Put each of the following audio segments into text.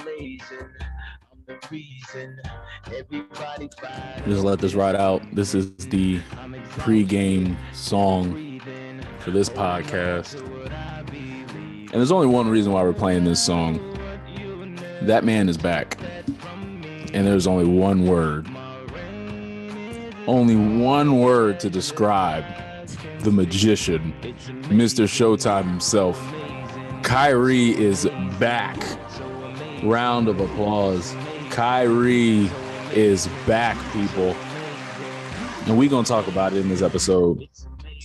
I'm the reason everybody Just let this ride out. This is the pre-game song for this podcast. And there's only one reason why we're playing this song. That man is back. And there's only one word. Only one word to describe the magician, Mr. Showtime himself. Kyrie is back. Round of applause. Kyrie is back, people. And we're going to talk about it in this episode.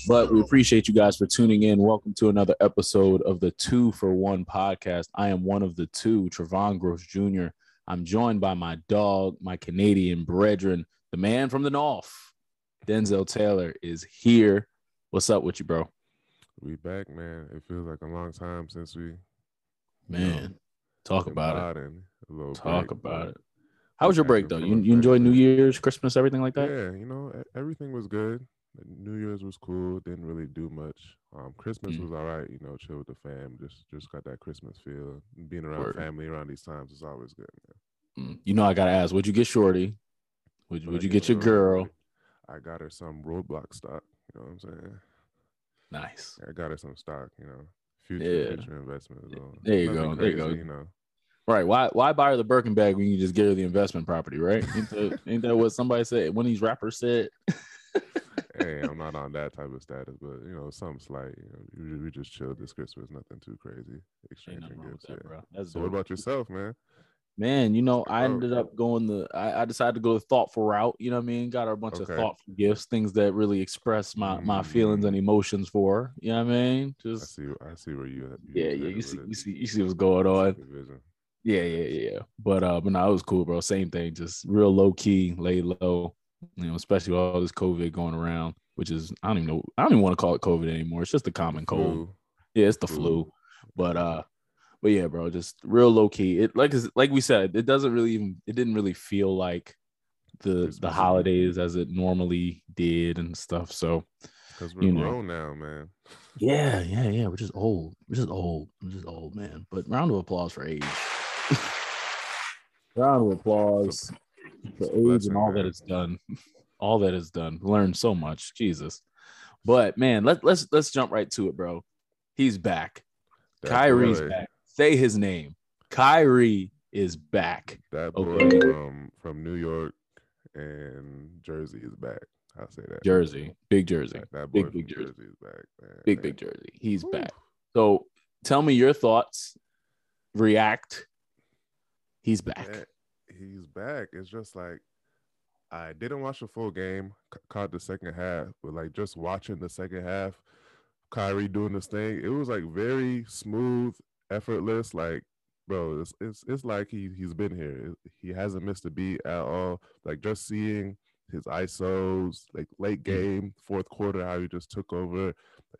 But we appreciate you guys for tuning in. Welcome to another episode of the Two for One podcast. I am one of the two, Trevon Gross Jr. I'm joined by my dog, my Canadian brethren, the man from the North, Denzel Taylor, is here. What's up with you, bro? We back, man. It feels like a long time since we Man, talk about it. potting A little Talk break, about it. How was your break though? You you enjoyed New Year's, Christmas, everything like that? Yeah, you know, everything was good. New Year's was cool. Didn't really do much. Um, Christmas Mm. was all right. You know, chill with the fam. Just just got that Christmas feel. Being around Word. family around these times is always good. Man. Mm. You know, I gotta ask, would you get Shorty? Would you, would you get your girl? I got her some Roblox stock. You know what I'm saying? Nice. I got her some stock. You know, future Yeah. future investment. as well. There you go, there you go. You know. Right. Why why buy her the Birkin bag when you just get her the investment property, right? Ain't that, ain't that what somebody said? One of these rappers said. hey, I'm not on that type of status, but you know, something slight. You know, we, we just chilled this Christmas, nothing too crazy. Exchanging gifts. that, yeah. bro. That's So what about yourself, man? Man, you know, I ended up going the I, I decided to go the thoughtful route. You know what I mean? Got her a bunch of thoughtful gifts, things that really express my my feelings Mm. and emotions for her. You know what I mean? Just I see. I see where you. you yeah, yeah. You see, it. you see, you see what's going on. Yeah, yeah, yeah, yeah. But uh, but no, it was cool, bro. Same thing, just real low key, lay low. You know, especially with all this COVID going around, which is I don't even know. I don't even want to call it COVID anymore. It's just the common cold. Flu. Yeah, it's the Flu. flu. But uh, but yeah, bro, just real low key. It like like we said, it doesn't really even. It didn't really feel like the the holidays as it normally did and stuff. So Because we're you know. grown now, man. yeah, yeah, yeah. We're just old. We're just old. We're just old, man. But round of applause for age. round of applause for It's age and all that it's done. All that is done. Learned so much. Jesus. But man, let, let's let's jump right to it, bro. He's back. That Kyrie's back. Say his name. Kyrie is back. That boy Okay. from from New York and Jersey is back. I'll say that. Jersey. Big Jersey. That, that boy Big, big from Jersey. is back, man. Big, Man. big Jersey. He's Whew. back. So tell me your thoughts. React. He's back. Yeah, he's back. It's just like I didn't watch the full game, c- caught the second half, but like just watching the second half, Kyrie doing this thing, it was like very smooth, effortless. Like, bro, it's it's, it's like he he's been here. He hasn't missed a beat at all. Like just seeing his ISOs, like late game, fourth quarter, how he just took over,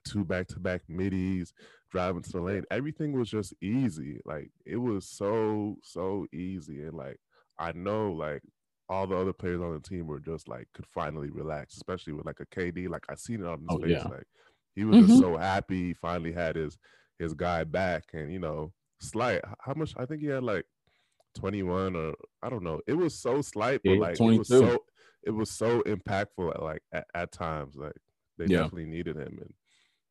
two back to back middies, driving to the lane. Everything was just easy. Like it was so so easy, and like I know like all the other players on the team were just like could finally relax, especially with like a KD. Like I seen it on his Oh, face. yeah. Like he was Mhm. just so happy he finally had his his guy back, and you know, slight. How much? I think he had like twenty one or I don't know. It was so slight, but like it was so it was so impactful. At, like at, at times, like they Yeah. definitely needed him, and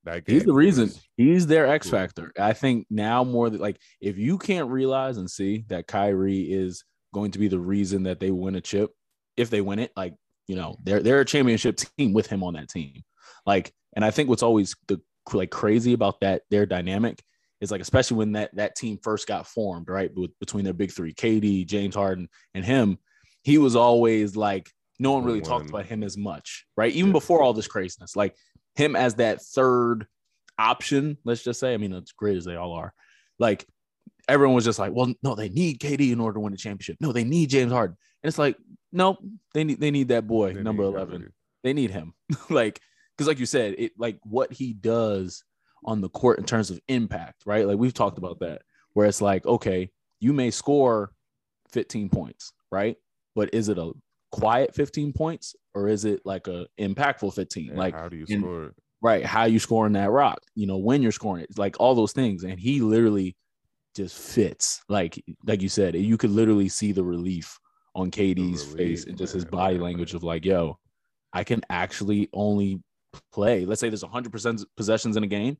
that game He's the reason. He's their X cool. factor. I think now more than like if you can't realize and see that Kyrie is going to be the reason that they win a chip, if they win it, like you know, they're they're a championship team with him on that team. Like, and I think what's always the like crazy about that their dynamic is like especially when that that team first got formed, right? With, between their big three, KD, James Harden, and him, he was always like no one really talked about him as much, right? Even Yeah. before all this craziness, like him as that third option, let's just say. I mean, as great as they all are, like everyone was just like, well, no, they need KD in order to win the championship. No, they need James Harden. And it's like, no, they need they need that boy, they number 11 Kyrie. they need him like because like you said it like what he does on the court in terms of impact right like we've talked about that where it's like okay you may score 15 points right but is it a quiet 15 points or is it like a impactful 15 And like how do you in- score it? right how you scoring that rock you know when you're scoring it like all those things and he literally just fits. Like like you said, you could literally see the relief on KD's relief, face and just his body man, language man. of like, yo, I can actually only play. Let's say there's 100% possessions in a game.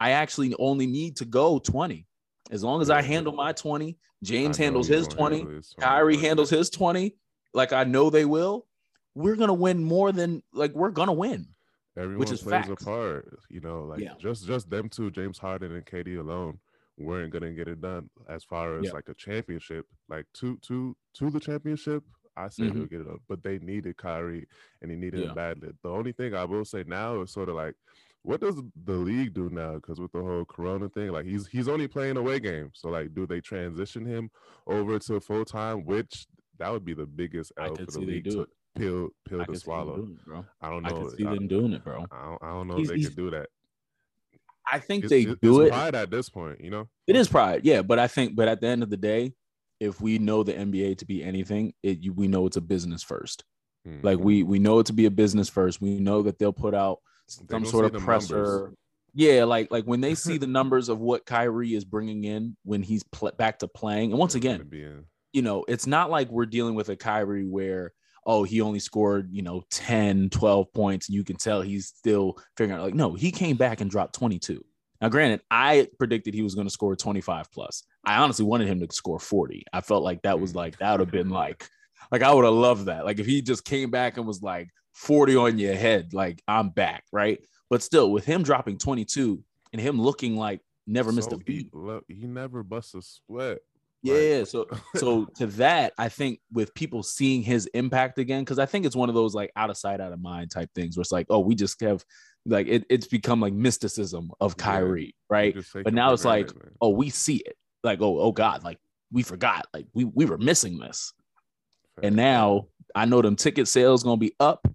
I actually only need to go 20. As long as I handle my 20, James handles his 20, handle his 20, Kyrie handles his 20, like I know they will. We're gonna win more than like we're gonna win. Everyone is plays facts. a part, you know. Like Yeah. just just them two, James Harden and KD alone, weren't gonna get it done. As far as Yeah. like a championship, like to to to the championship, I say Mhm. they'll get it done. But they needed Kyrie, and he needed Yeah. him badly. The only thing I will say now is sort of like, what does the league do now? Because with the whole Corona thing, like he's he's only playing away games. So like, do they transition him over to full time? Which that would be the biggest L for the league do to it. pill pill I to could see them swallow. it, bro. I don't I know. see I- them doing it, bro. I don't, I don't know He's- if they could do that. I think It's, they it- do it's it. pride at this point, you know. It is pride, yeah. But I think, but at the end of the day, if we know the NBA to be anything, it you, we know it's a business first. Like Mhm. we we know it to be a business first. We know that they'll put out some sort of presser. numbers. Yeah, like like when they see the numbers of what Kyrie is bringing in when he's pl- back to playing, and once again, you know, it's not like we're dealing with a Kyrie where, oh, he only scored, you know, 10, 12 points. And you can tell he's still figuring out, like, no, he came back and dropped 22. Now, granted, I predicted he was going to score 25 plus. I honestly wanted him to score 40. I felt like that was Mm. like, that would have been like, like, I would have loved that. Like, if he just came back and was like 40 on your head, like, I'm back, right? But still, with him dropping 22 and him looking like never missed a beat. He, he never busts a sweat. Yeah, Like- so so to that, I think with people seeing his impact again, because I think it's one of those like out of sight, out of mind type things where it's like, oh, we just have like it, it's become like mysticism of Yeah, Kyrie, You right? But now it's like, man. Oh, we see it. Like, oh, oh God, like we forgot, like we we were missing this. And now I know them ticket sales gonna be up.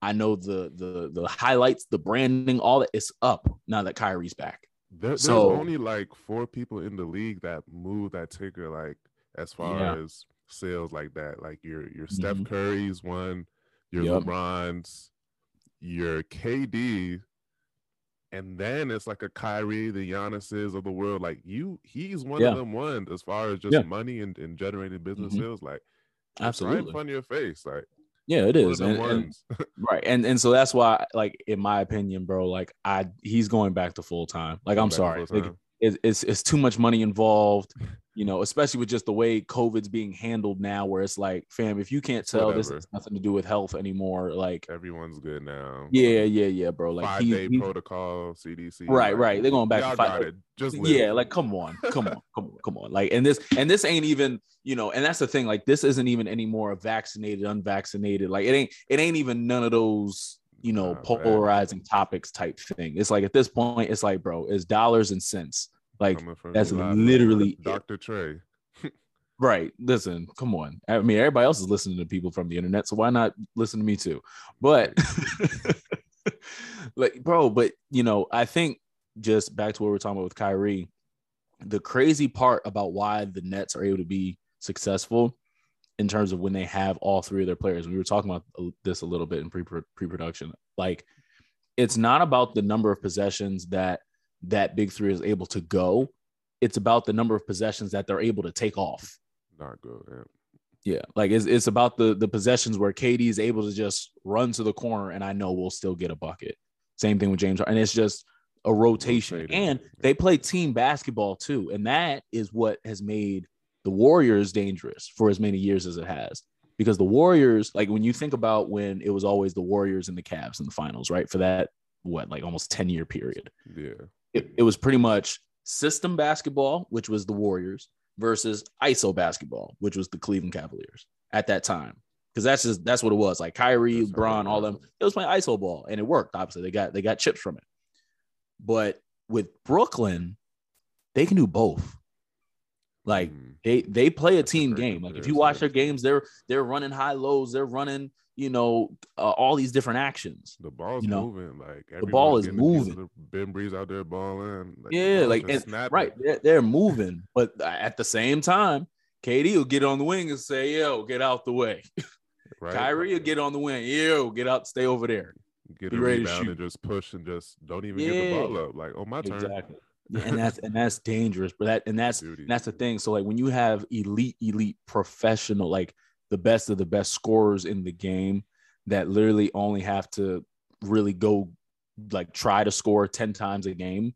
I know the the the highlights, the branding, all that is up now that Kyrie's back. There, there's so- only like four people in the league that move that ticker like as far Yeah. as sales like that. Like your your Steph Mhm. Curry's one, your Yep. LeBron's, your KD, and then it's like a Kyrie, the Giannis's of the world. Like you, he's one Yeah. of them ones as far as just Yeah. money and, and generating business Mhm. sales. Like it's right Absolutely. in front of your face. Like Yeah, it is. And- and- Right. And and so that's why, like, in my opinion, bro, like I he's going back to full time. Like, I'm sorry. Like, time. it, it's it's too much money involved, you know, especially with just the way COVID's being handled now, where it's like, fam, if you can't tell this Whatever. has nothing to do with health anymore, like Everyone's good now. yeah, yeah, yeah, bro. Like five he, day he- protocol, CDC. Right, right. They're going back to five-. Just live. yeah, like come on, come on, come on, come on. Like, and this and this ain't even, you know, and that's the thing. Like, this isn't even any more vaccinated, unvaccinated. Like, it ain't, it ain't even none of those, you know, man. polarizing topics type thing. It's like at this point, it's like, bro, it's dollars and cents. Like, that's literally it. Dr. Trey. right? Listen, come on. I mean, everybody else is listening to people from the internet, so why not listen to me too? But like, bro, but you know, I think just back to what we're talking about with Kyrie, the crazy part about why the Nets are able to be successful in terms of when they have all three of their players. We were talking about this a little bit in pre pre production. Like, it's not about the number of possessions that that big three is able to go. It's about the number of possessions that they're able to take off. Not good. Yeah. Yeah, like it's it's about the the possessions where KD is able to just run to the corner, and I know we'll still get a bucket. Same thing with James, and it's just a rotation. And they play team basketball too, and that is what has made the Warriors dangerous for as many years as it has. Because the Warriors, like when you think about when it was always the Warriors and the Cavs in the finals, right? For that what like almost ten year period, Yeah. it, it was pretty much system basketball, which was the Warriors, versus ISO basketball, which was the Cleveland Cavaliers at that time. Because that's just that's what it was. Like Kyrie, That's Bron, all them, it was playing ISO ball, and it worked. Obviously, they got they got chips from it. But with Brooklyn, they can do both. Like Mm. They they play a team game. Like if you watch their games, they're they're running high lows, they're running you know uh, all these different actions. The ball's you know, moving. Like the ball is getting a piece of moving. Ben Breeze out there balling. Like, Yeah, like and, snapping. right, they're, they're moving, but at the same time, KD will get on the wing and say, "Yo, get out the way." Right? Kyrie will get on the wing, "Yo, get out, stay over there." get be a ready to shoot. and just push and just don't even get the ball up. Like, oh my turn. Exactly. And that's and that's dangerous. But that and that's Duty. that's the thing. So like when you have elite, elite professional, like the best of the best scorers in the game that literally only have to really go like try to score 10 times a game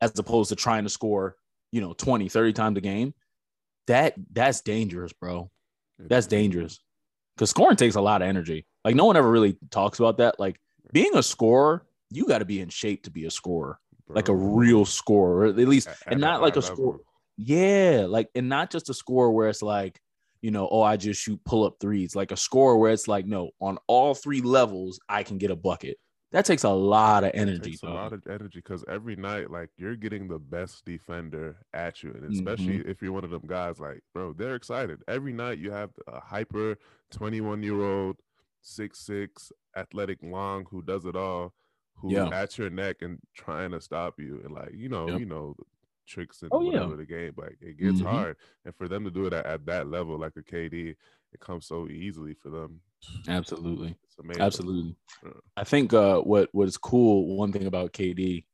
as opposed to trying to score, you know, 20, 30 times a game. That that's dangerous, bro. That's dangerous. Cuz scoring takes a lot of energy. Like no one ever really talks about that. Like being a scorer, you got to be in shape to be a scorer. Like a real scorer, or at least At- and not like a score. Yeah, like and not just a score where it's like, you know, oh, I just shoot pull up threes. Like a score where it's like, no, on all three levels, I can get a bucket. That takes a lot of energy. a lot of energy because every night, like you're getting the best defender at you, and Mm-hmm. especially if you're one of them guys, like bro, they're excited. Every night you have a hyper 21 year old, six six athletic long who does it all, who's Yeah. at your neck and trying to stop you, and like you know, Yep. you know, tricks and Oh, yeah. the game, like it gets Mhm. hard, and for them to do it at, at that level, like a KD, it comes so easily for them. Absolutely. It's amazing. Absolutely. Yeah. I think uh what what is cool, one thing about KD,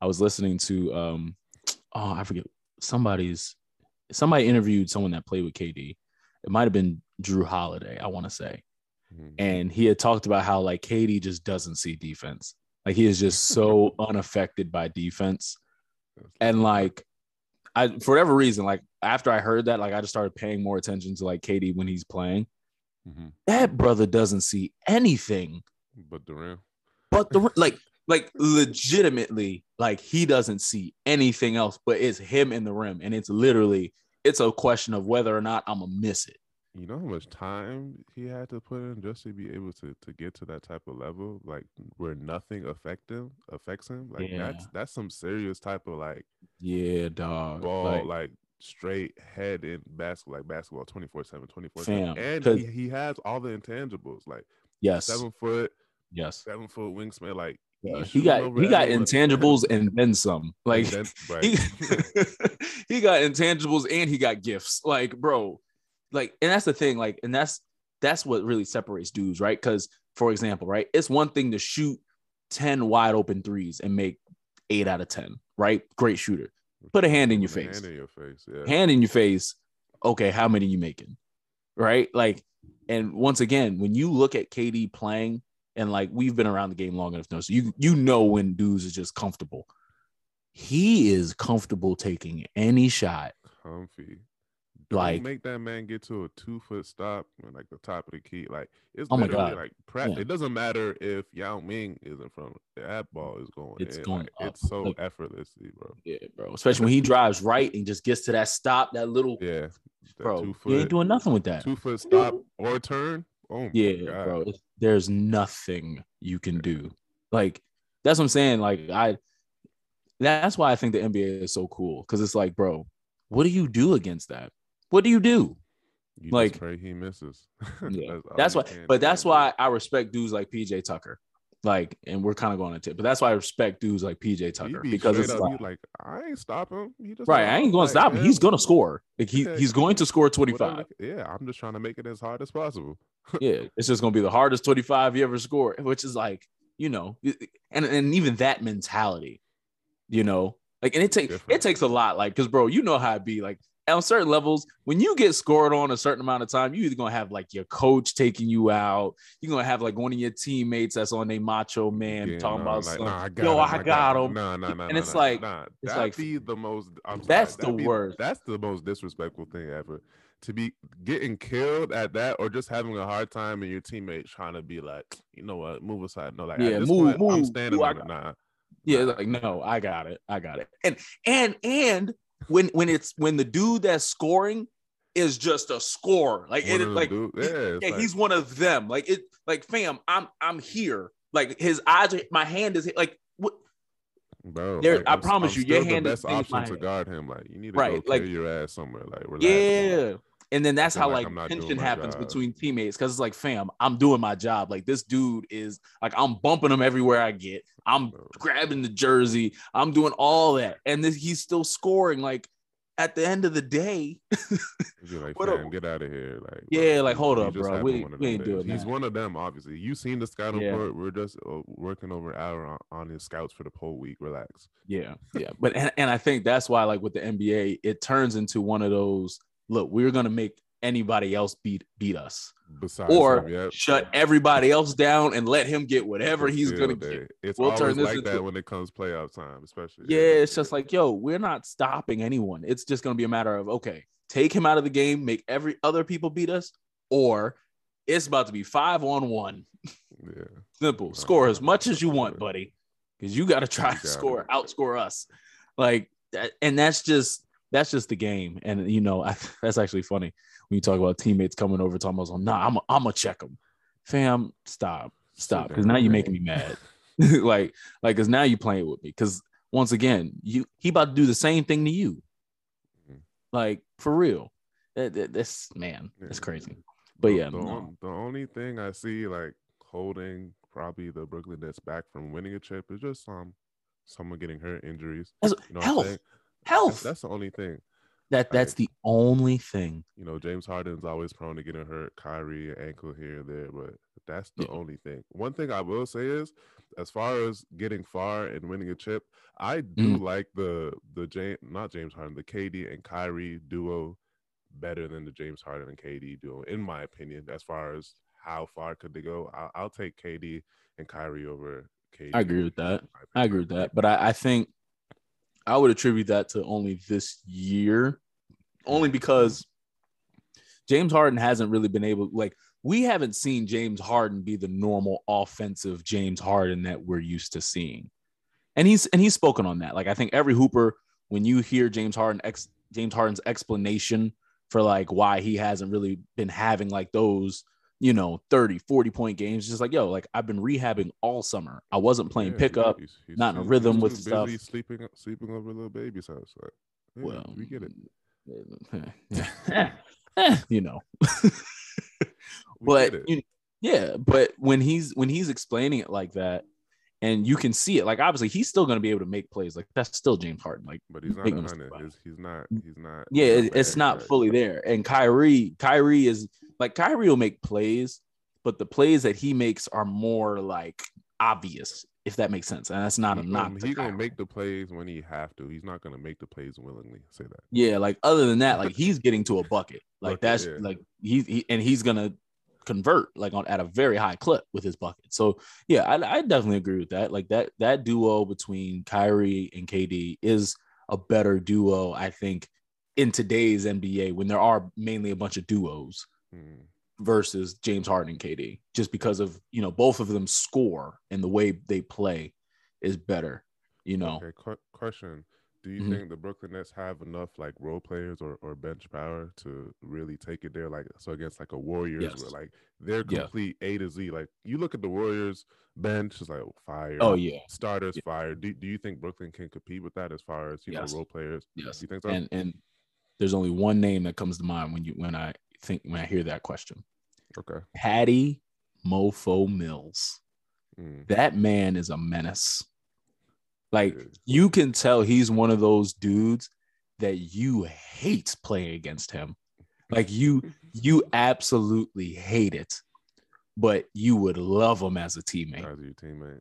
I was listening to um oh, I forget somebody's somebody interviewed someone that played with KD. It might have been Jrue Holiday, I want to say. Mhm. and he had talked about how like KD just doesn't see defense. Like he is just so unaffected by defense. And like I for whatever reason, like after I heard that, like I just started paying more attention to like KD when he's playing. Mhm. That brother doesn't see anything but Durant. but the like like legitimately like he doesn't see anything else but it's him in the rim and it's literally it's a question of whether or not I'm gonna miss it. You know how much time he had to put in just to be able to to get to that type of level, like where nothing affect him affects him. Like that's Yeah. that's some serious type of like Yeah, dog. ball, Like, like, straight head in basketball, like basketball 24 7, 24 Fam, 7. And he, he has all the intangibles, like yes, seven foot, yes. seven foot wingspan. Like Yeah, he got he got intangibles and then some. Like then- right. he, he got intangibles and he got gifts. Like, bro, like, and that's the thing, like, and that's that's what really separates dudes, right? Because, for example, right, it's one thing to shoot 10 wide open threes and make eight out of 10, right? Great shooter. Put a hand in your face. Hand in your face. Yeah. Hand in your face. Okay, how many you making? Right? Like, and once again, when you look at KD playing, and like we've been around the game long enough to know, so you you know when dudes is just comfortable. He is comfortable taking any shot. comfy. Like- make that man get to a two foot stop on like the top of the key. Like it's Oh my literally God. like pra- Yeah. it doesn't matter if Yao Ming is in front. That ball is going. It's in. going Like. It's so Like- effortlessly, bro. Yeah, bro. Especially when he drives right and just gets to that stop, that little Yeah, that bro. two foot, ain't doing nothing with that. two foot stop or turn. Oh my Yeah, God. bro. There's nothing you can do. Like that's what I'm saying. Like I, that's why I think the NBA is so cool because it's like, bro, what do you do against that? What do you do? You like- pray he misses. Yeah, that's you why. But do, that's why I respect dudes like PJ Tucker. Like, and we're kind of going to tip, but that's why I respect dudes like PJ Tucker be because it's up, like, like I ain't stopping. He just right. I ain't going to stop him. He's going to score. score. Like he, Yeah, he's going to score 25. Whatever- Yeah, I'm just trying to make it as hard as possible. yeah, it's just gonna be the hardest 25 you ever scored, which is like, you know, and and even that mentality, you know, like, and it takes it takes a lot, like, cause bro, you know how it be like on certain levels when you get scored on a certain amount of time, you're either gonna have like your coach taking you out, you're gonna have like one of your teammates that's on a macho man Yeah, talking nah, about like, something. nah, I Yo, him, I got him. Nah, nah, nah, And it's nah, like- nah. it's That'd like- be the most. I'm sorry, That's the be- worst. That's the most disrespectful thing ever. To be getting killed at that, or just having a hard time, and your teammate trying to be like, you know what, move aside. No, like, Yeah, move, point, I'm move, standing move, on it. Nah, Yeah, like no, I got it, I got it. And and and when when it's when the dude that's scoring is just a scorer, like One it like yeah, yeah, like- he's one of them. Like it, like fam, I'm I'm here. Like his eyes, are, my hand is like what? bro. there- like, I I'm- promise I'm you, your hand the best option to guard him. Like, you need to Right, go like- your ass somewhere. Like, relax. bro. And then that's how like like, I'm not doing tension happens job. between teammates because it's like, fam, I'm doing my job. Like this dude is like, I'm bumping him everywhere I get. I'm Bro. grabbing the jersey. I'm doing all that, and this, he's still scoring. Like, at the end of the day, like, fam, get out of here. Like, Yeah, like, hold up, bro. We- we ain't doing He's one of them, obviously. You seen the scouting Yeah. report. We're just uh, working over an hour on, on his scouts for the whole week. Relax. yeah, yeah. But and, and I think that's why, like with the NBA, it turns into one of those. Look, we're gonna make anybody else beat beat us, Besides or him, yep. shut everybody else down and let him get whatever he's Field gonna get. It's We'll always turn this like that into- when it comes playoff time, especially. Yeah, it's just like, yo, we're not stopping anyone. It's just gonna be a matter of okay, take him out of the game, make every other people beat us, or it's about to be five on one. yeah. Simple. Score as much as you want, buddy, because you got to try to score, it. outscore us. Like that, and that's just that's just the game. And you know, I, that's actually funny when you talk about teammates coming over talking about, nah, I'm I'm gonna check them. Fam, stop, stop, because now you're making me mad. like, like, because now you're playing with me. Because once again, you he about to do the same thing to you. Mhm. Like for real. That, that- that's man, that's crazy. But The- yeah, the, no. on- the only thing I see like holding probably the Brooklyn Nets back from winning a chip is just um someone getting hurt, injuries. That's- You know health? Health. That's, that's the only thing. that that's the only thing. You know, James Harden's always prone to getting hurt. Kyrie, an ankle here and there, but that's the Yeah. only thing. One thing I will say is, as far as getting far and winning a chip, I Mm. do like the the James, not James Harden, the KD and Kyrie duo better than the James Harden and KD duo, in my opinion. As far as how far could they go, I'll, I'll take KD and Kyrie over KD. I agree with that. I agree with that, but I, I think I would attribute that to only this year, only because James Harden hasn't really been able. Like we haven't seen James Harden be the normal offensive James Harden that we're used to seeing, and he's and he's spoken on that. Like I think every Hooper, when you hear James Harden ex James Harden's explanation for like why he hasn't really been having like those you know 30 40 point games just like yo like i've been rehabbing all summer i wasn't playing Yeah, pickup he's- he's not in a rhythm with stuff. Sleeping, sleeping over little baby's house. Like, yeah, well we get it. You know but it. you, yeah but when he's when he's explaining it like that and you can see it like obviously he's still going to be able to make plays like that's still james harden like But he's not Make a no mistake hundred. about it. He's, he's not. Mm, he's not. yeah he's it- it's not fully there and kyrie kyrie is like kyrie will make plays but the plays that he makes are more like obvious if that makes sense and that's not a He knock gonna, he gonna make the plays when he have to. He's not gonna make the plays willingly. Say that. Yeah, like other than that, like he's getting to a bucket. Like Bucket, that's yeah. like he, he and he's gonna convert like on at a very high clip with his bucket. So yeah, I, I definitely agree with that. Like that that duo between Kyrie and KD is a better duo, I think, in today's NBA when there are mainly a bunch of duos Hmm. versus James Harden and KD, just because of you know both of them score and the way they play is better. You know, Okay. Qu- question: Do you Mhm. think the Brooklyn Nets have enough like role players or, or bench power to really take it there? Like so against like a Warriors, Yes. where like they're Yeah. complete A to Z. Like you look at the Warriors bench, it's like fire. oh yeah, starters Yeah. fire. Do, do you think Brooklyn can compete with that as far as you Yes. know role players? yes. You think so? and and there's only one name that comes to mind when you when I think when I hear that question. okay. Patty Mofo Mills. Mm, That man is a menace. Like you can tell he's one of those dudes that you hate playing against him. Like you you absolutely hate it, but you would love him as a teammate. As your teammate,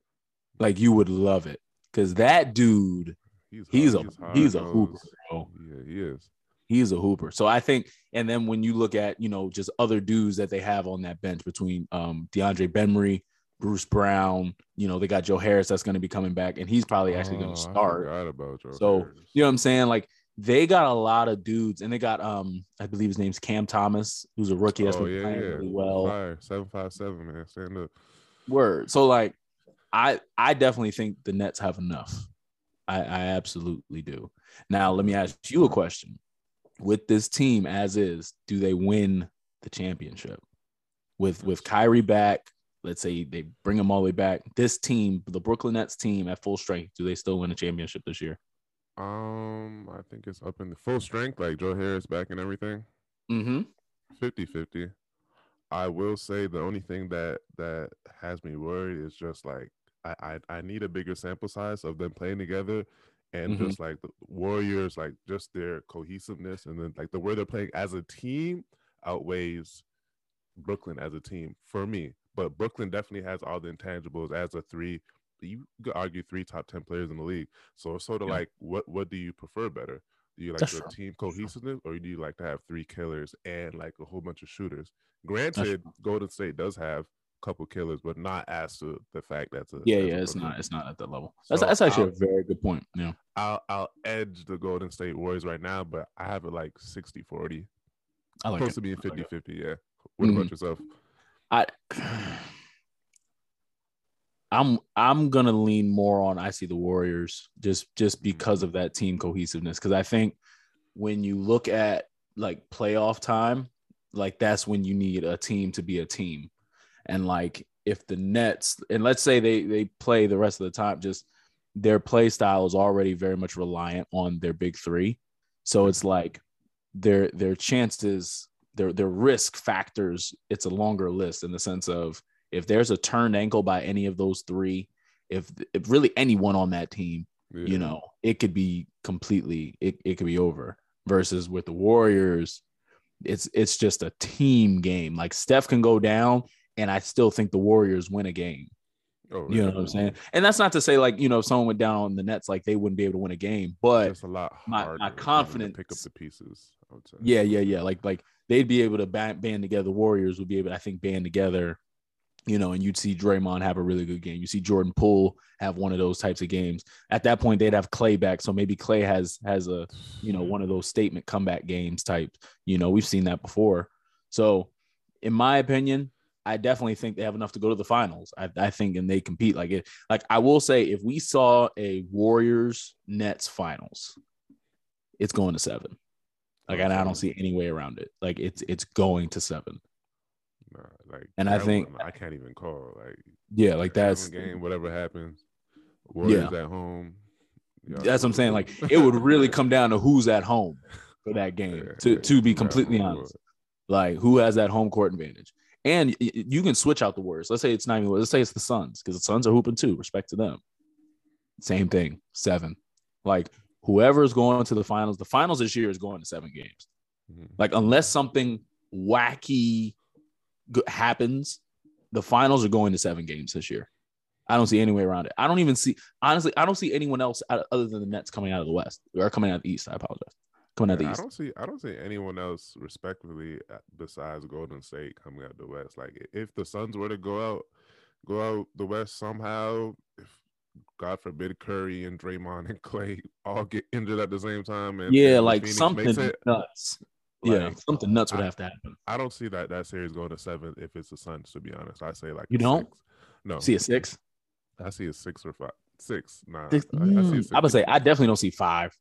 Like you would love it because that dude, he's he's a hard- he's a hooper, bro. Yeah, he is. He's a hooper. So I think, and then when you look at, you know, just other dudes that they have on that bench between um DeAndre Bembry, Bruce Brown, you know, they got Joe Harris that's going to be coming back, and he's probably actually going Oh, to I start. forgot about Joe So, Harris. You know what I'm saying? Like they got a lot of dudes, and they got um, I believe his name's Cam Thomas, who's a rookie that's oh yeah, playing yeah. really well. Fire seven five seven man, stand up. Word. So like, I I definitely think the Nets have enough. I, I absolutely do. Now let me ask you a question: With this team as is, do they win the championship? With with Kyrie back, let's say they bring them all the way back. This team, the Brooklyn Nets team at full strength, do they still win a championship this year? Um, I think it's up in the full strength, like Joe Harris back and everything. Mm-hmm. 50-50. I will say the only thing that that has me worried is just like I, I I need a bigger sample size of them playing together and Mhm. just like the Warriors, like just their cohesiveness and then like the way they're playing as a team outweighs Brooklyn as a team for me. But Brooklyn definitely has all the intangibles as a three. You could argue three top ten players in the league. So it's sort of Yeah. like what what do you prefer better? Do you like That's the true. team cohesiveness or do you like to have three killers and like a whole bunch of shooters? Granted. Golden State does have a couple killers, but not as to the fact that's a Yeah, as a yeah, it's not. It's not at that level. That's So that's actually I'll- a very good point. Yeah, I'll I'll edge the Golden State Warriors right now, but I have it like 60-40. I like Close it. to being I like 50-50, yeah. What Mhm. about yourself? I I'm I'm gonna lean more on I see the Warriors just just mm-hmm. because of that team cohesiveness. Because I think when you look at like playoff time, like that's when you need a team to be a team. And like if the Nets and let's say they they play the rest of the time, just their play style is already very much reliant on their big three. So it's like their their chances, their their risk factors, it's a longer list in the sense of if there's a turned ankle by any of those three, if if really anyone on that team, Yeah. you know, it could be completely it, it could be over. Versus with the Warriors, it's it's just a team game. Like Steph can go down, and I still think the Warriors win a game. Oh, You know what I'm saying? And that's not to say like you know if someone went down on the Nets, like they wouldn't be able to win a game. But It's a lot my- harder my confidence- pick up the pieces. Yeah, yeah, yeah. Like like they'd be able to band, band together. The Warriors would be able, to, I think, band together. You know, and you'd see Draymond have a really good game. You see Jordan Poole have one of those types of games. At that point, they'd have Clay back, so maybe Clay has has a you know one of those statement comeback games type. You know, we've seen that before. So, in my opinion, I definitely think they have enough to go to the finals. I, I think, and they compete like it. Like I will say, if we saw a Warriors Nets finals, it's going to seven. Like, and I don't see any way around it. Like, it's it's going to seven. Nah, like, And I think- I can't even call. Like, Yeah, like that's game, whatever happens. Warriors at home. y'all that's what I'm saying. Like, it would really come down to who's at home for that game. Yeah, To yeah, to be completely honest, like who has that home court advantage? And you can switch out the words. Let's say it's not even. Let's say it's the Suns because the Suns are hooping too. Respect to them. Same thing. Seven. Like whoever's going to the finals. The finals this year is going to seven games. Mhm. Like unless something wacky g- happens, the finals are going to seven games this year. I don't see any way around it. I don't even see honestly. I don't see anyone else out, other than the Nets coming out of the West or coming out of the East. I apologize. Coming out of the Yeah, I don't see. I don't see anyone else respectively uh, besides Golden State coming out of the West. Like if the Suns were to go out, go out the West somehow, if God forbid Curry and Draymond and Clay all get injured at the same time, and Yeah, and like Phoenix something nuts. yeah, something nuts would I- have to happen. I don't see that that series going to seven if it's the Suns. To be honest, I say like You don't? six. No, See a six? I see a six or five. Six. I, I mm, six. I would say I definitely don't see five.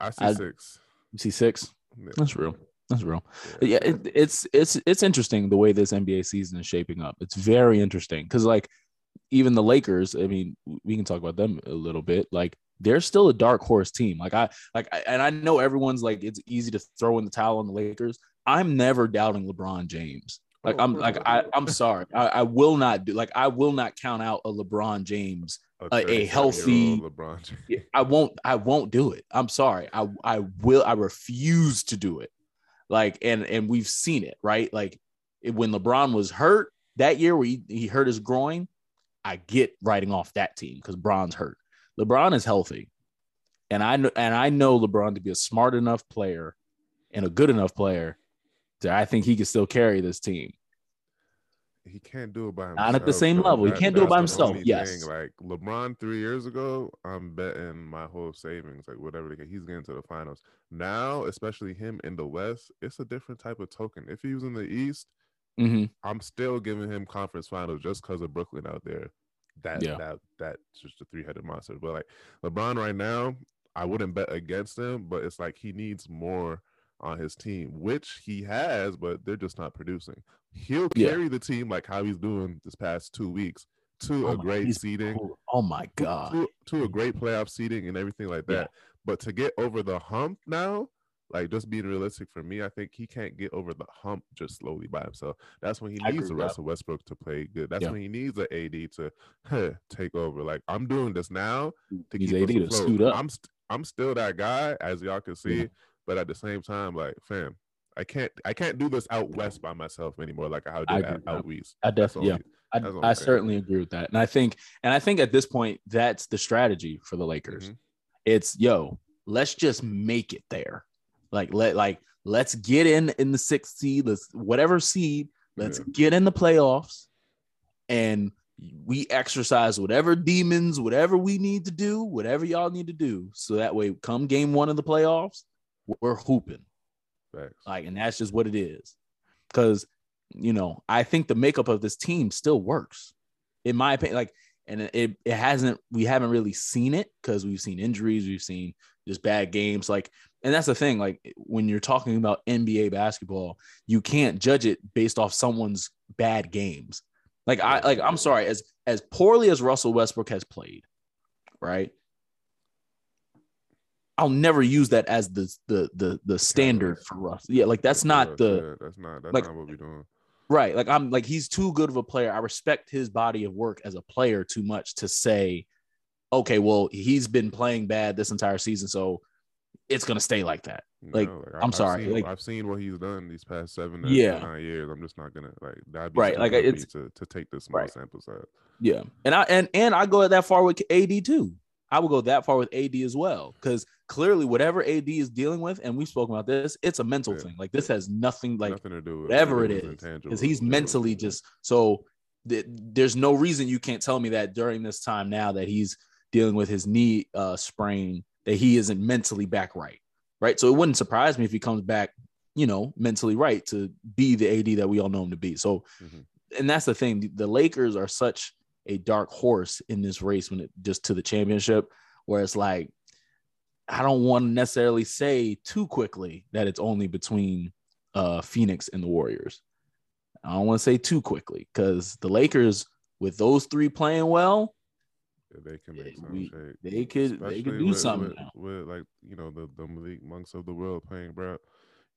I see I- six. You see six? Yeah, That's real. That's real. yeah. yeah it, it's it's it's interesting the way this nba season is shaping up it's very interesting because like even the lakers i mean we can talk about them a little bit like they're still a dark horse team like i like I, and i know everyone's like it's easy to throw in the towel on the lakers i'm never doubting lebron james like Oh, i'm like i i'm sorry I, I will not do like i will not count out a lebron james a 37-year-old healthy- LeBron. James. I won't I won't do it. I'm sorry. I I will I refuse to do it. Like and and we've seen it, right? Like it, when LeBron was hurt that year where he, he hurt his groin, I get writing off that team because Bron's hurt. LeBron is healthy. And I know and I know LeBron to be a smart enough player and a good enough player that I think he can still carry this team. he can't do it by himself. Not at the same though. level. He can't do it by himself, yes. thing. Like LeBron three years ago, I'm betting my whole savings, like whatever get, he's getting to the finals. Now, especially him in the West, it's a different type of token. If he was in the East, Mhm. I'm still giving him conference finals just because of Brooklyn out there. That Yeah. that that's just a three headed monster. But like LeBron right now, I wouldn't bet against him, but it's like he needs more on his team, which he has, but they're just not producing. He'll Yeah. carry the team like how he's doing this past two weeks to Oh a my- great seeding, cool. Oh my god. to, to a great playoff seeding and everything like Yeah. that. But to get over the hump now, like just being realistic for me, I think he can't get over the hump just slowly by himself. That's when he I needs agree the with that. Russell Westbrook to play good. That's Yeah. when he needs a AD to huh, take over. Like I'm doing this now to He's keep AD to suit up. I'm st- I'm still that guy, as y'all can see. Yeah. But at the same time, like, fam, I can't I can't do this out west by myself anymore, like how I I did agree, out, out east. I definitely, yeah, I, I certainly agree with that. And I think, and I think at this point, that's the strategy for the Lakers. Mhm. It's yo, let's just make it there. Like let like let's get in in the sixth seed. Let's whatever seed. Let's Yeah. get in the playoffs, and we exercise whatever demons, whatever we need to do, whatever y'all need to do, so that way, come game one of the playoffs, we're hooping. Facts. Like, and that's just what it is. Because, you know, I think the makeup of this team still works, in my opinion. Like, and it, it hasn't, we haven't really seen it because we've seen injuries, we've seen just bad games. Like, and that's the thing. Like, when you're talking about NBA basketball, you can't judge it based off someone's bad games. Like, I, like, I'm sorry, as, as poorly as Russell Westbrook has played, right? I'll never use that as the the the the standard for us. Yeah, like that's not the that's not that's like- not what we're doing. right. Like I'm like he's too good of a player. I respect his body of work as a player too much to say, okay, well he's been playing bad this entire season, so it's gonna stay like that. Like, No, I'm I've sorry, seen, like- I've seen what he's done these past seven Yeah. nine years. I'm just not gonna like that'd be Right, like, it's- to, to take this small Right. sample size. Yeah, and I and and I go that far with AD too. I would go that far with AD as well because clearly whatever AD is dealing with, and we've spoken about this, it's a mental Yeah. thing. Like this has nothing like Nothing to do with whatever it is because he's mentally just so th- there's no reason you can't tell me that during this time now that he's dealing with his knee uh sprain that he isn't mentally back right right? So it wouldn't surprise me if he comes back you know mentally right to be the ad that we all know him to be. So Mhm. and that's the thing. The lakers are such a dark horse in this race when it just to the championship where it's like i don't want to necessarily say too quickly that it's only between uh phoenix and the warriors. I don't want to say too quickly because the Lakers, with those three playing well, they can make some we- they could they Especially could do with, something. with, now. with, like you know the the Malik monks of the world playing, bro.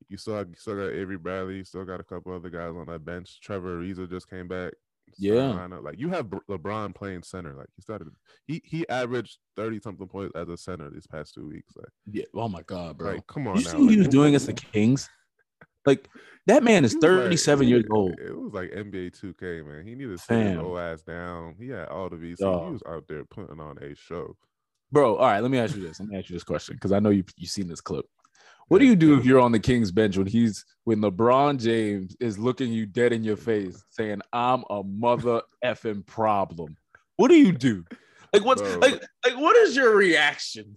You still you still got Avery Bradley, you still got a couple other guys on that bench. Trevor Ariza just came back. Yeah. like you have LeBron playing center. Like he started, he he averaged thirty something points as a center these past two weeks. Like, Yeah. Oh my God, bro. like come on you now. see what he was doing against the Kings? Like that man is he was like- 37 years old. It was like NBA 2K, man. He needed to sit his old ass down. He had all the VC. Dog. He was out there putting on a show. Bro, all right, let me ask you this. Let me ask you this question because I know you you've seen this clip. What do you do if you're on the Kings bench when he's when LeBron James is looking you dead in your face saying, I'm a mother effing problem? What do you do? Like what's Bro. like like what is your reaction?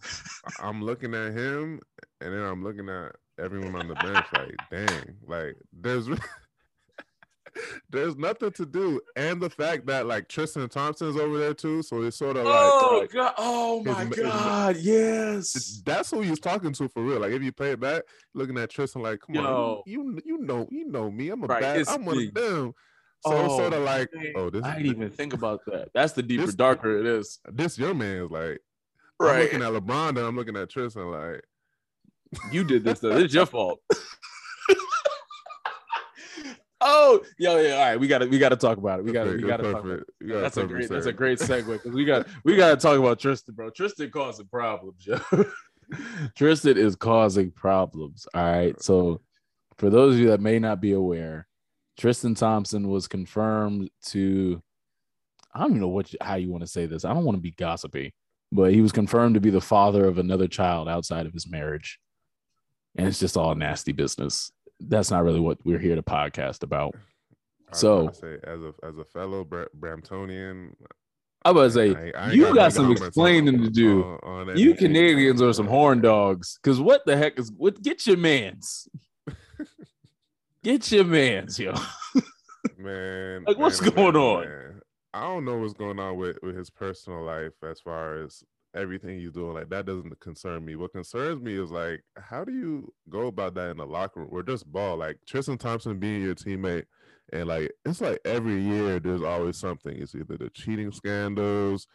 I'm looking at him, and then I'm looking at everyone on the bench. Like, dang, like there's there's nothing to do, and the fact that like Tristan Thompson's over there too, so it's sort of like. Oh like, god! Oh my ma- his ma- god! Yes. that's who he's talking to for real. Like if you play it back, looking at Tristan, like, come Yo. on, you you know you know me. I'm a Right, bad. I'm one of them. So it's sort Oh, of like, man. oh, this I didn't even think about that. That's the deeper, This- darker it is. this your man's like. right. I'm looking at LeBron, and I'm looking at Tristan, like, You did this though. It's your fault. oh, yo, yeah. All right, we gotta we gotta talk about it. We gotta we gotta it's talk about it. perfect. You got That's a perfect great that's a segue. great segue because we got we gotta talk about Tristan, bro. Tristan causing problems, yo. Tristan is causing problems. All right. So for those of you that may not be aware, Tristan Thompson was confirmed to I don't even know what you- how you want to say this. I don't want to be gossipy, but he was confirmed to be the father of another child outside of his marriage. And it's just all nasty business. That's not really what we're here to podcast about. So- say, as a as a fellow Bra- Bramptonian, I was say, I I you got some explaining to do. on- on you. Canadians are some horn dogs. Cause what the heck is what get your mans? Get your mans, yo. man. Like, what's man, going man, on? man. I don't know what's going on with with his personal life as far as everything he's doing. Like that doesn't concern me. What concerns me is like, how do you go about that in the locker room? We're just ball. Like Tristan Thompson being your teammate. And like it's like every year there's always something. It's either the cheating scandals.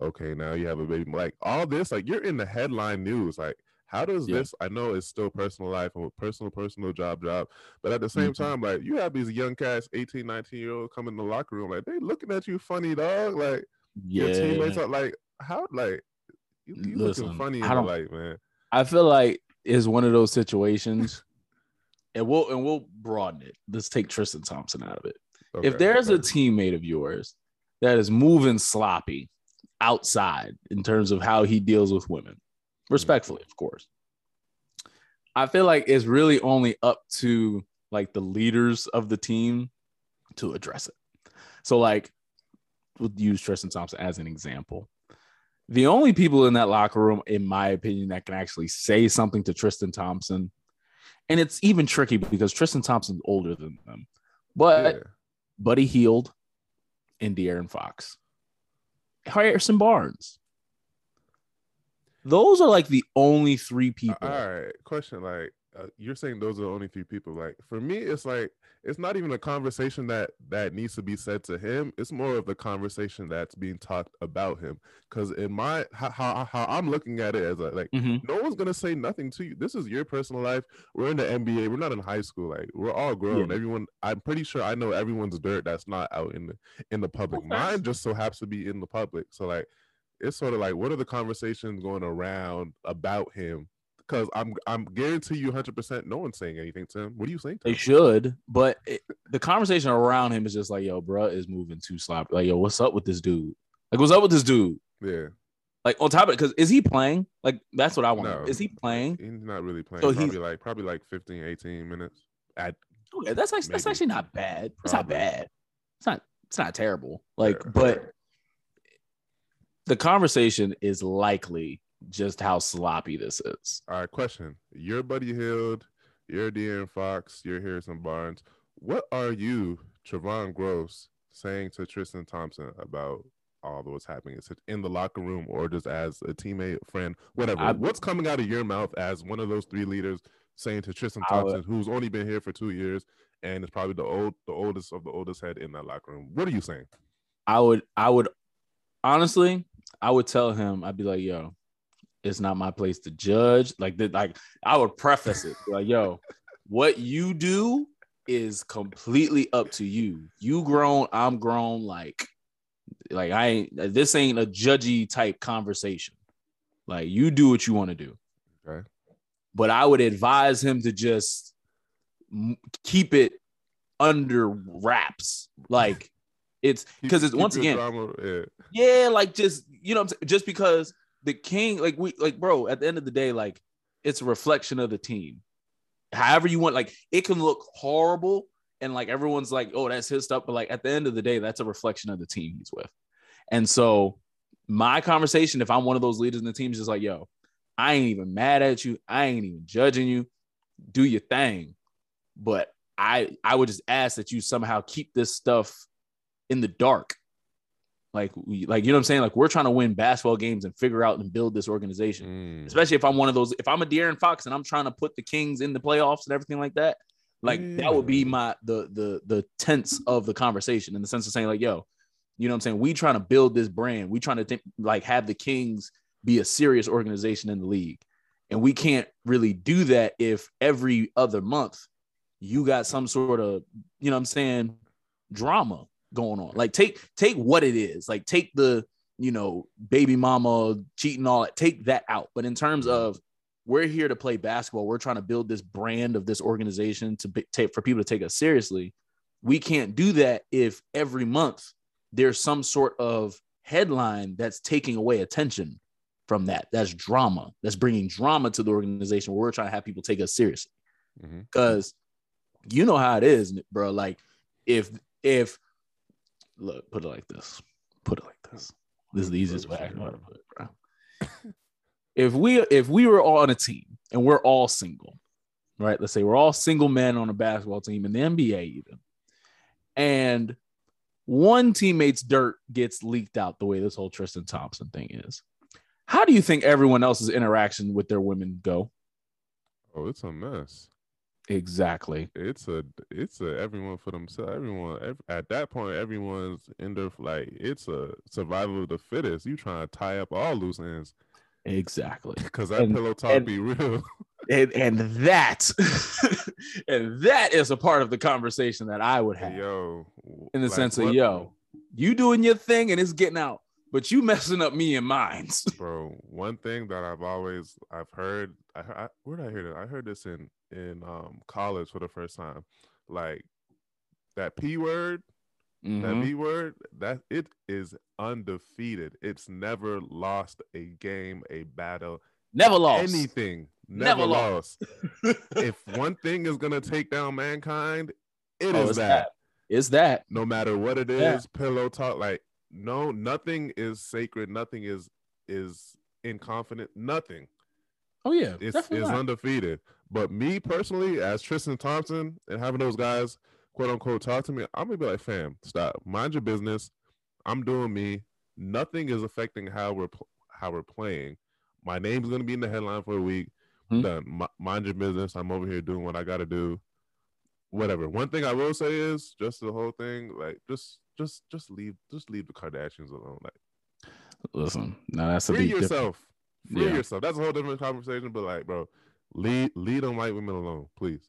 Okay, now you have a baby. Like all this, like you're in the headline news. Like, how does Yeah. this? I know it's still personal life and personal, personal job, job. But at the same Mhm. time, like you have these young cats, 18, 19 year old, come in the locker room, like they looking at you funny, dog. Like your teammates are like, how like You, you Listen, looking funny in I don't- light, man. I feel like it's one of those situations, and we'll and we'll broaden it. Let's take Tristan Thompson out of it. if Okay, there's a teammate of yours that is moving sloppy outside in terms of how he deals with women, mm-hmm. respectfully, of course, I feel like it's really only up to like the leaders of the team to address it. So, like, we'll use Tristan Thompson as an example. The only people in that locker room, in my opinion, that can actually say something to Tristan Thompson, and it's even tricky because Tristan Thompson's older than them, but Yeah. Buddy Hield and De'Aaron Fox. Harrison Barnes. Those are like the only three people. All right, question. Like, uh, you're saying those are the only three people. Like, for me, it's like it's not even a conversation that that needs to be said to him. It's more of the conversation that's being talked about him. Because in my how, how how I'm looking at it as a, like Mhm. no one's gonna say nothing to you. This is your personal life. We're in the NBA. We're not in high school. Like we're all grown. Yeah. Everyone. I'm pretty sure I know everyone's dirt that's not out in the in the public. Okay. Mine just so happens to be in the public. So like, it's sort of like what are the conversations going around about him? Because I'm I'm guarantee you 100 percent no one's saying anything to him. What do you think? They should, but it, the conversation around him is just like, yo, bruh is moving too sloppy. Like, yo, what's up with this dude? Like, what's up with this dude? Yeah. Like, on top of it, because is he playing? Like, that's what I want. No. Is he playing? He's not really playing. So he's- probably like probably like 15, 18 minutes. At Okay, that's actually that's actually not bad. It's not bad. It's not it's not terrible. Like, Yeah. but the conversation is likely just how sloppy this is. all right, question. You're Buddy Hield, you're De'Aaron Fox, you're Harrison Barnes. What are you, Trevon Gross, saying to Tristan Thompson about all that was happening? Is it in the locker room or just as a teammate, friend, whatever? I- What's coming out of your mouth as one of those three leaders saying to Tristan would- Thompson, who's only been here for two years and is probably the old the oldest of the oldest head in that locker room? What are you saying? I would I would honestly I would tell him I'd be like, yo, it's not my place to judge. Like that, like I would preface it like, yo, what you do is completely up to you. You grown, I'm grown. Like, like I ain't this ain't a judgy type conversation. Like you do what you want to do. Okay. But I would advise him to just keep it under wraps. Like it's because it's once again, yeah. yeah, like just you know, what I'm saying? just because the king, like we, like bro, at the end of the day, like it's a reflection of the team. However you want, like it can look horrible, and like everyone's like, oh, that's his stuff, but like at the end of the day, that's a reflection of the team he's with. And so, my conversation, if I'm one of those leaders in the team, is just like, yo, I ain't even mad at you, I ain't even judging you, do your thing, but I, I would just ask that you somehow keep this stuff in the dark like we like you know what I'm saying? Like we're trying to win basketball games and figure out and build this organization. Mm. Especially if I'm one of those, if I'm a De'Aaron Fox and I'm trying to put the Kings in the playoffs and everything like that, like that would be my the the the tense of the conversation in the sense of saying, like, yo, you know what I'm saying? We trying to build this brand. We trying to think like have the Kings be a serious organization in the league. And we can't really do that if every other month you got some sort of, you know what I'm saying, drama going on. Like take take what it is. Like take the, you know, baby mama cheating all that. Take that out. But in terms of we're here to play basketball, we're trying to build this brand of this organization to be, take for people to take us seriously. We can't do that if every month there's some sort of headline that's taking away attention from that. That's drama. That's bringing drama to the organization where we're trying to have people take us seriously Mhm. because you know how it is, bro. Like if if look, put it like this, put it like this. This is the easiest way I can know how to put it, bro. if we if we were all on a team and we're all single, right? Let's say we're all single men on a basketball team in the NBA, even, and one teammate's dirt gets leaked out the way this whole Tristan Thompson thing is. How do you think everyone else's interaction with their women go? Oh, it's a mess. Exactly. It's a it's a everyone for themselves. Everyone ev- at that point, everyone's in their like it's a survival of the fittest. You trying to tie up all loose ends Exactly. because that And- pillow talk and- be real. And and that and that is a part of the conversation that I would have yo, in the like, sense of yo, you doing your thing and it's getting out. but you messing up me and mine. bro. One thing that I've always I've heard. I, heard- I where did I hear that? I heard this in in um college for the first time. Like that p word, that Mhm. b word, that it is undefeated. It's never lost a game, a battle, Never lost. anything. Never Never, lost. lost. if one thing is gonna take down mankind, it Oh, is that. that. It's that. No matter what it is, Yeah. pillow talk. Like no, nothing is sacred. Nothing is is in inconfident. Nothing. Oh yeah, It's not. undefeated. But me personally, as Tristan Thompson, and having those guys quote unquote talk to me, I'm gonna be like, fam, stop, mind your business. I'm doing me. Nothing is affecting how we're pl- how we're playing. My name's gonna be in the headline for a week. Hmm. Done. Mi- mind your business. I'm over here doing what I gotta do. Whatever. One thing I will say is just the whole thing, like just just just leave just leave the Kardashians alone. Like Listen, now that's a free yourself. difference. Yourself. Free Yeah. yourself. That's a whole different conversation. But like, bro, lead lead on white women alone, please.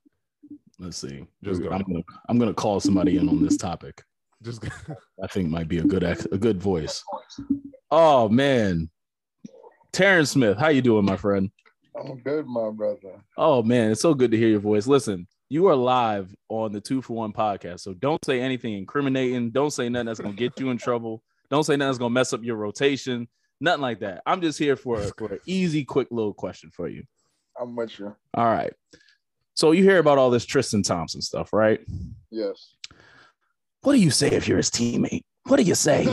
Let's see. Just go. I'm gonna I'm gonna call somebody in on this topic. Just I think might be a good ex- a good voice. Oh man, Terrence Smith, how you doing, my friend? I'm good, my brother. Oh man, it's so good to hear your voice. Listen, you are live on the Two for One podcast, so don't say anything incriminating. Don't say nothing that's gonna get you in trouble. Don't say nothing that's gonna mess up your rotation. Nothing like that. I'm just here for for an easy, quick little question for you. I'm with you. All right. So you hear about all this Tristan Thompson stuff, right? Yes. What do you say if you're his teammate? What do you say?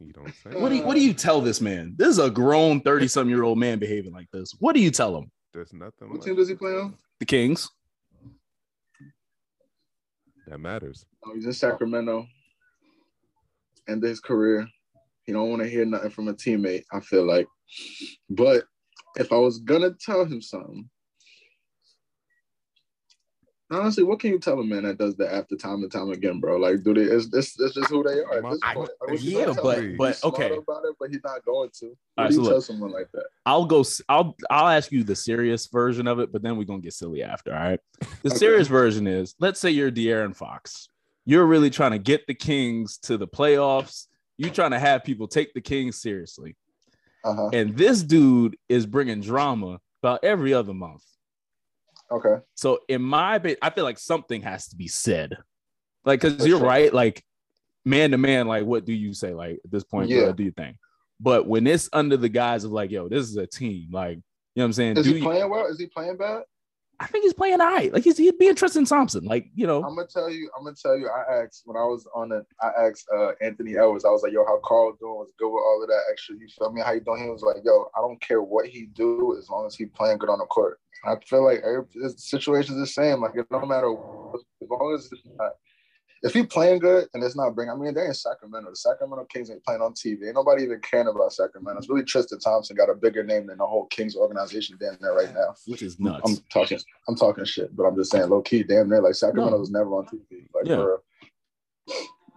you don't say. What do you, what do you tell this man? This is a grown 30 some year old man behaving like this. What do you tell him? There's nothing What like team does he play on? The Kings. that matters. Oh, he's in Sacramento. End his career. He don't want to hear nothing from a teammate. I feel like, but if I was gonna tell him something, honestly, what can you tell a man that does that after time and time again, bro? Like, do they? It's this. It's just who they are at this I- point. Like, what yeah, but- him? but, He's okay. about it, but he's not going to. What right, do so you look. tell someone like that? I'll go I'll I'll ask you the serious version of it, but then we're gonna get silly after. All right. The Okay. serious version is let's say you're De'Aaron Fox. You're really trying to get the Kings to the playoffs. You're trying to have people take the king seriously. Uh huh. And this dude is bringing drama about every other month. Okay. So in my bit, I feel like something has to be said. Like, cause For you're sure. right. Like man to man, like what do you say? Like at this point, Yeah. what do you think? But when it's under the guise of like, yo, this is a team, like, you know what I'm saying? Is Do he you- playing well? Is he playing bad? I think he's playing all right. Like he's he'd be Tristan Thompson. Like, you know, I'm gonna tell you. I'm gonna tell you. I asked when I was on the, I asked uh, Anthony Edwards. I was like, "Yo, how Karl doing? Was good with all of that extra? You feel me? How you doing?" He was like, "Yo, I don't care what he do as long as he playing good on the court." I feel like every situation is the same. Like it don't matter as long as it's not, if he playing good and it's not bringing. I mean, they're in Sacramento. The Sacramento Kings ain't playing on TV. Ain't nobody even caring about Sacramento. It's really Tristan Thompson got a bigger name than the whole Kings organization damn there right now. which is nuts. I'm talking, I'm talking shit, but I'm just saying, low key, damn near like Sacramento No. was never on TV. Like, Yeah.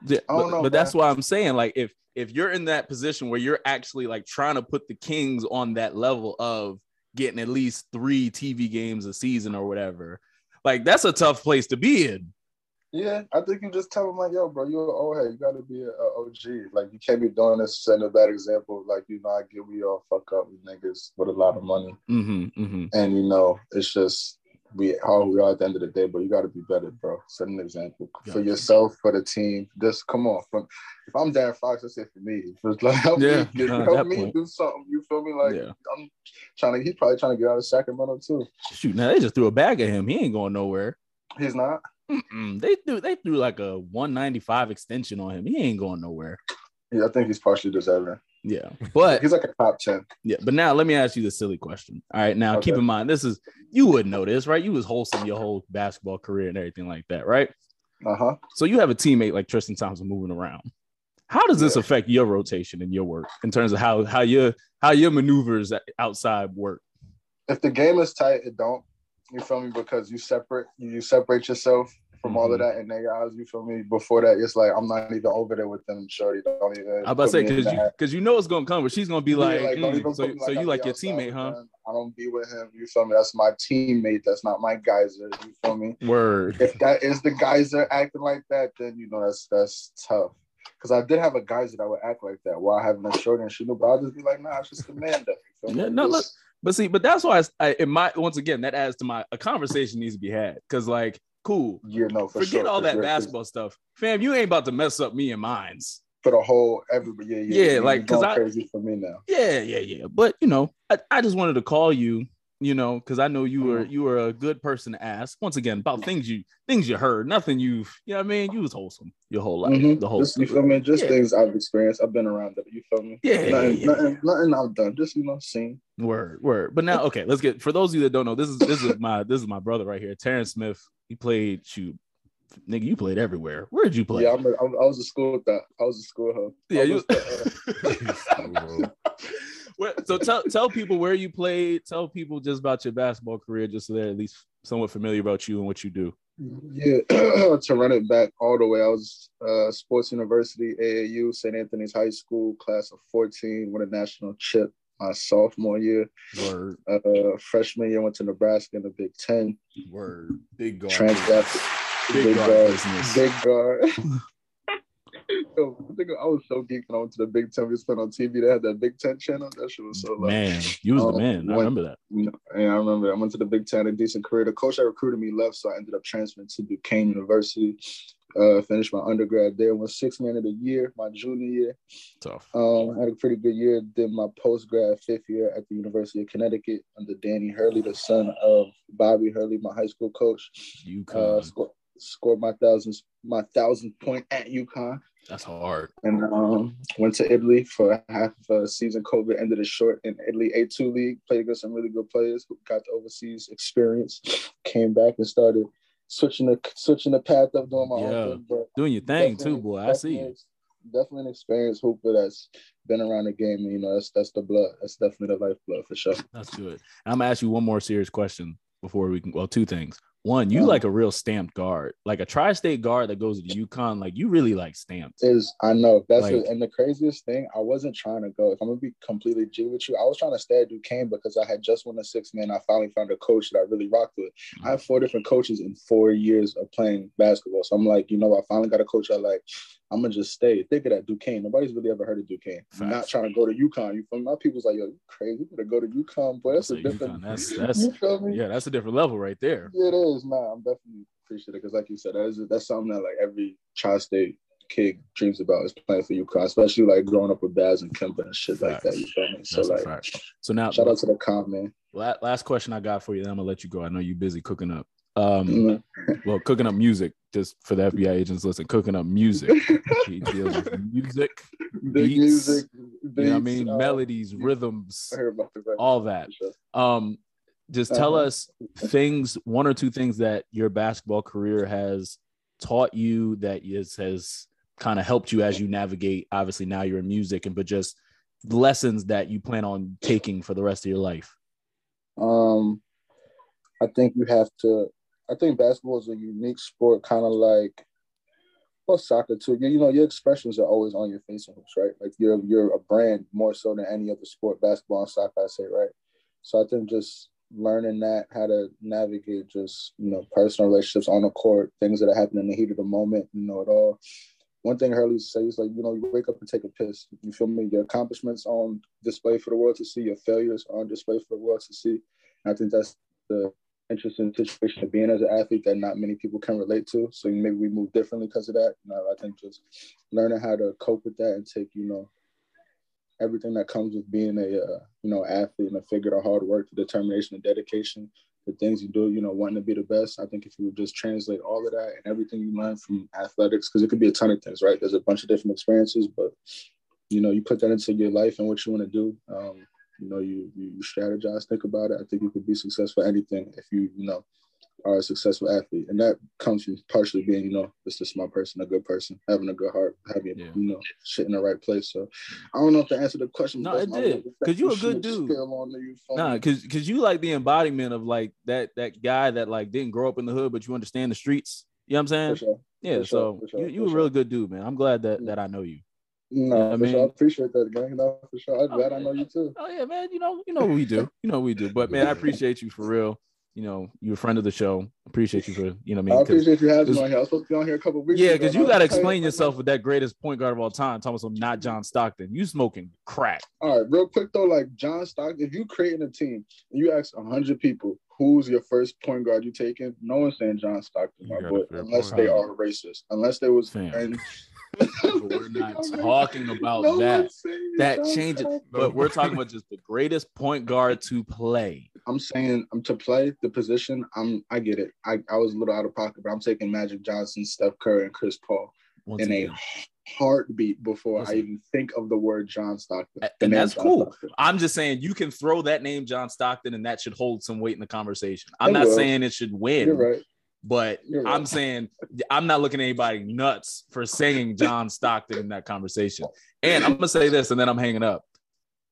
Yeah, I don't but, know, but that's why I'm saying, like, if if you're in that position where you're actually like trying to put the Kings on that level of getting at least three TV games a season or whatever, like that's a tough place to be in. Yeah, I think you just tell him like, yo, bro, you're an old head. You got to be an OG. Like, you can't be doing this, setting a bad example. Like, you know, I get we all fuck up with niggas with a lot of money, Mm-hmm, mm-hmm. and you know, it's just we how we are at the end of the day. But you got to be better, bro. Set an example for yourself, for the team. Just come on. From if I'm De'Aaron Fox, I say for me, just like help Yeah, me, get, uh, help me point. do something. You feel me? Like Yeah. I'm trying to. He's probably trying to get out of Sacramento too. Shoot, now they just threw a bag at him. He ain't going nowhere. He's not. Mm-mm. They threw they threw like a 195 extension on him. He ain't going nowhere. Yeah, I think he's partially deserving. Yeah, but He's like a top ten. Yeah, but now let me ask you the silly question. All right, now keep in mind this is you wouldn't know this, right? You was wholesome your whole basketball career and everything like that, right? Uh huh. So you have a teammate like Tristan Thompson moving around. How does this Yeah. affect your rotation and your work in terms of how how your how your maneuvers outside work? If the game is tight, it don't. You feel me? Because you separate you, separate yourself from all of Mhm. that in their eyes. You feel me? Before that, it's like I'm not even over there with them. Shorty, don't even. I was about to say put me in because you because you know it's gonna come, but she's gonna be Yeah, like, "Mm, so me so you like your teammate, huh? him. I don't be with him. You feel me? That's my teammate. That's not my geyser. You feel me? Word. If that is the geyser acting like that, then you know that's that's tough. because I did have a guys that would act like that while having a short and shooting, but I'll just be like, nah, it's just a man. That, you feel me? Yeah, no, look, but see, but that's why I, I in my once again that adds to my a conversation needs to be had because like cool, yeah, no, for forget sure, all for that sure, basketball stuff, fam. You ain't about to mess up me and mine's. for the whole everybody. Yeah, yeah, Yeah, like, 'cause going I- crazy for me now. Yeah, yeah, yeah. But you know, I, I just wanted to call you, you know, because I know you were Mhm. you were a good person to ask. Once again, about things you things you heard, nothing you've, you know what I mean? You was wholesome your whole life, Mhm. the whole Just, you feel me? Just Yeah. things I've experienced. I've been around it. You feel me? Yeah, yeah, nothing, yeah, nothing, nothing I've done. Just you know, seen. Word, word. But now, okay, let's get for those of you that don't know, this is this is my this is my brother right here, Terrence Smith. He played shoot, nigga. You played everywhere. Where did you play? Yeah, I'm a, I was a school that. I was a school hoe. Yeah, you. was Where- so tell tell people where you played. Tell people just about your basketball career, just so they're at least somewhat familiar about you and what you do. Yeah, to run it back all the way, I was uh, Sports University, AAU, St. Anthony's High School, class of 14, won a national chip my sophomore year. Word, Uh, freshman year, went to Nebraska in the Big Ten. word, big guard, Transatlantic, big, big guard guard, big guard. Yo, I was so geeked when I went to the Big Ten. We spent on TV. They had that Big Ten channel. That shit was so. Man, you was the Um, man. I when- remember that. Yeah, I remember. I went to the Big Ten, a decent career. The coach that recruited me left, so I ended up transferring to Duquesne University. Uh, finished my undergrad there. Was six man of the year my junior year. Tough. Um, had a pretty good year. Did my post grad fifth year at the University of Connecticut under Danny Hurley, the son of Bobby Hurley, my high school coach. You Uh, scored, scored my thousands, my thousand point at UConn That's hard. and um, went to Italy for half of a season. COVID ended it short in Italy A2 league. Played against some really good players who got the overseas experience. Came back and started switching the switching the path of doing my Yeah. own thing. But Doing your thing too, boy. I see you. definitely- Definitely an experienced hooper that's been around the game. And, you know, that's that's the blood. That's definitely the lifeblood for sure. That's good. I'm gonna ask you one more serious question before we can. Well, two things. One, you Uh-huh. like a real stamped guard, like a tri-state guard that goes to UConn. Like you really like stamped. Is I know that's Like- it. and the craziest thing. I wasn't trying to go. If I'm gonna be completely G with you, I was trying to stay at Duquesne because I had just won a six man. I finally found a coach that I really rocked with. I have four different coaches in four years of playing basketball. So I'm like, you know, I finally got a coach I like. I'm gonna just stay. Think of that Duquesne. Nobody's really ever heard of Duquesne. I'm not trying to go to UConn. You feel me? My people's like, yo, you crazy? You better go to UConn, boy. That's a different. UConn. That's that's you feel me? yeah, that's a different level right there. Yeah, it is. Nah, I'm definitely appreciative because, like you said, that is that's something that like every tri-state kid dreams about is playing for UConn, especially like growing up with Baz and Kemba and shit like that. You feel me? So That's like. So now, shout out to the comp man. last question I got for you. Then I'm gonna let you go. I know you're busy cooking up. Um, Mhm. well, cooking up music. Just for the FBI agents, listen, cooking up music. he deals with music. Beats, music, You know what I mean? uh, Melodies, rhythms, I heard about the record, all that. sure. Um, just tell Uh-huh. us things, one or two things that your basketball career has taught you that is has kind of helped you as you navigate. Obviously, now you're in music, and but just lessons that you plan on taking for the rest of your life. Um, I think you have to. I think basketball is a unique sport, kind of like well, soccer too. You, you know, your expressions are always on your face and right? Like you're you're a brand more so than any other sport, basketball and soccer. I say, right? So I think just learning that how to navigate just you know personal relationships on the court, things that are happening in the heat of the moment, you know it all. One thing Hurley says, like, you know, you wake up and take a piss. You feel me? Your accomplishments on display for the world to see, your failures on display for the world to see. And I think that's the interesting situation of being as an athlete that not many people can relate to. So maybe we move differently because of that. You know, I think just learning how to cope with that and take, you know, everything that comes with being a, uh, you know, athlete and a figure of hard work, the determination, the dedication, the things you do, you know, wanting to be the best. I think if you would just translate all of that and everything you learn from athletics, because it could be a ton of things, right? There's a bunch of different experiences, but you know, you put that into your life and what you want to do. Um, you know, you, you strategize, think about it. I think you could be successful at anything if you, you know, are a successful athlete. And that comes from partially being, you know, just a smart person, a good person, having a good heart, having, Yeah. you know, shit in the right place. So I don't know if to answer the question. No, it did, little 'cause you a good dude. skill on the- you feel Nah, because because you like the embodiment of like that that guy that like didn't grow up in the hood, but you understand the streets. You know what I'm saying? Sure. Yeah. sure, so sure, you you a real good dude, man. I'm glad that that I know you. No, I mean- sure. I appreciate that, gang. No, for sure. I'm Oh, glad I know you too. Oh yeah, man. You know, you know what we do. You know what we do. But man, I appreciate you for real. you know, you're a friend of the show. Appreciate you for, you know, I I appreciate you having me on here. I was supposed to be on here a couple weeks yeah, because you got to explain yourself with that greatest point guard of all time. Thomas, I'm not John Stockton. You smoking crack. All right, real quick though, like John Stockton, if you creating a team and you ask hundred people who's your first point guard you taking, no one's saying John Stockton, my boy, unless they are racist, unless they was. And, we're not talking about No that. That changes. But we're talking about just the greatest point guard to play. I'm saying I'm to play the position. I'm. I get it. I, I was a little out of pocket, but I'm taking Magic Johnson, Steph Curry, and Chris Paul Once in a heartbeat before Listen. I even think of the word John Stockton. And that's John cool. Stockton. I'm just saying you can throw that name John Stockton and that should hold some weight in the conversation. I'm It not will. saying it should win, You're right. But right. I'm saying I'm not looking at anybody nuts for saying John Stockton in that conversation. And I'm gonna say this and then I'm hanging up.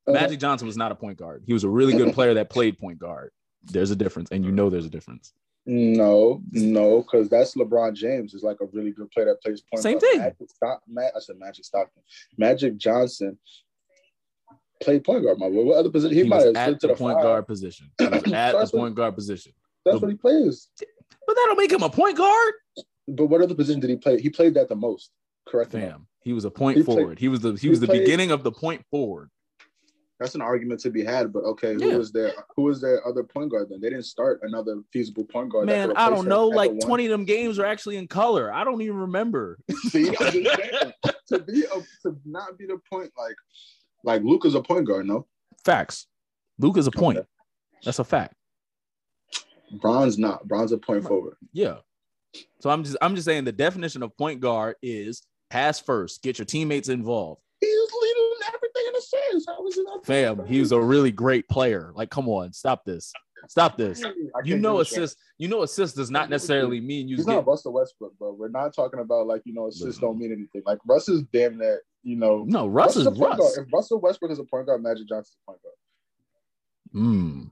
Magic Johnson was not a point guard. He was a really good player that played point guard. There's a difference, and you know there's a difference. No, no, because that's LeBron James is like a really good player that plays point. Guard. Same guard. thing. Magic Stock, I said Magic Stockton. Magic Johnson played point guard. My boy. What other position? He, He, might was have at the the point five. guard position. At the point guard position. That's what he plays. But that don't make him a point guard. But what other position did he play? He played that the most. Correct. Fam, he was a point He played- forward. he was the he he was the played- beginning of the point forward. That's an argument to be had. But okay, who Yeah. was their who was their other point guard then? They didn't start another feasible point guard. Man, I don't know. Like 20 of them games are actually in color. I don't even remember. See, I'm just saying, to be a, to not be the point like like Luka's a point guard. No, Facts. Luke is a point. That's a fact. Bron's not. Bron's a point forward. Yeah. So I'm just I'm just saying the definition of point guard is pass first, get your teammates involved. He was leading everything in the sense. How was it not? Fam, he was a really great player. Like, come on, stop this. Stop this. You know, assist. You know, assist does not necessarily mean you He's get. not Russell Westbrook, bro. We're not talking about like you know Listen. don't mean anything. Like Russ is damn that you know. No, Russ is a point guard. Russ. If Russell Westbrook is a point guard, Magic Johnson's a point guard. Mm,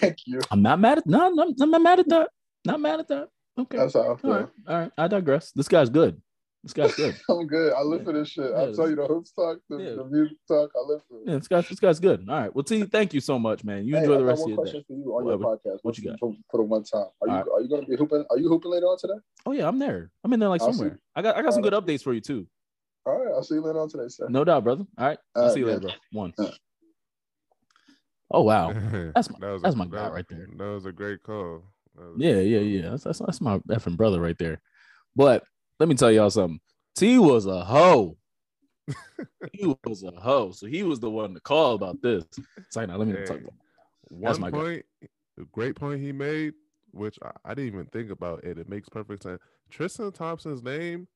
Thank you. I'm not mad at no, I'm, I'm not mad at that. Not mad at that. Okay. That's how I All feel. right. All right. I digress. This guy's good. This guy's good. I'm good. I live for this shit. Yeah. I'll tell you the hoops talk, the, Yeah. the music talk. I live for it. Yeah, this guy's this guy's good. All right. Well, T, thank you so much, man. You Hey, enjoy I the rest of your day. question for you on Whatever. your podcast. What you got? For, for the one time, are you All right. are you gonna be hooping? Are you hooping later on today? Oh yeah, I'm there. I'm in there like I'll somewhere. I got I got some All good updates for you too. All right, I'll see you later on today, sir. No doubt, brother. All right. I'll All see you right, later, bro. One. Oh wow. That's my- That was that's a- my guy that- right there. That was a great call. Yeah, yeah, yeah. That's, that's that's my effing brother right there. But let me tell y'all something. T was a hoe. he was a hoe. So he was the one to call about this. It's like, now let me Hey, talk about One my guy. point, a great point he made, which I, I didn't even think about it. It makes perfect sense. Tristan Thompson's name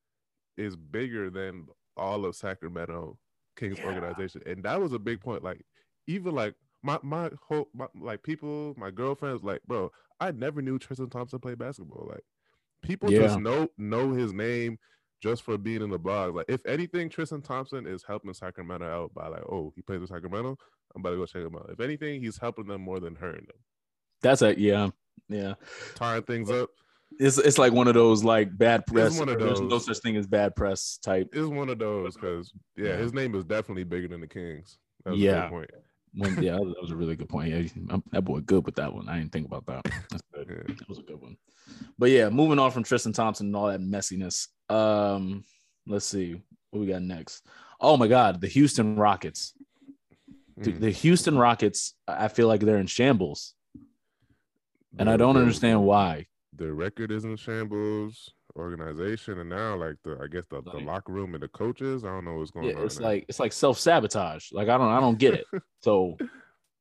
is bigger than all of Sacramento Kings Yeah. organization, and that was a big point. Like even like my my whole my, like people, my girlfriends, like bro, I never knew Tristan Thompson played basketball. Like people Yeah. just know know his name just for being in the blog. Like if anything, Tristan Thompson is helping Sacramento out by like, oh, he plays with Sacramento. I'm about to go check him out. If anything, he's helping them more than hurting them. That's a yeah, yeah. Tying things up It's it's like one of those like bad press. one of There's no such thing as bad press type. is one of those because yeah, Yeah. his name is definitely bigger than the Kings. That was a Yeah. good point. When, yeah, that was a really good point. Yeah, I'm- that boy good with that one. I didn't think about that. That was a good one. But yeah, moving on from Tristan Thompson and all that messiness. Um, let's see what we got next. Oh my God, the Houston Rockets. Dude, Mm. The Houston Rockets. I feel like they're in shambles, and I don't the- understand why. The record is in shambles, organization, and now like the I guess the, the locker room and the coaches. I don't know what's going Yeah, on. it's there. like it's like self sabotage. Like I don't I don't get it. So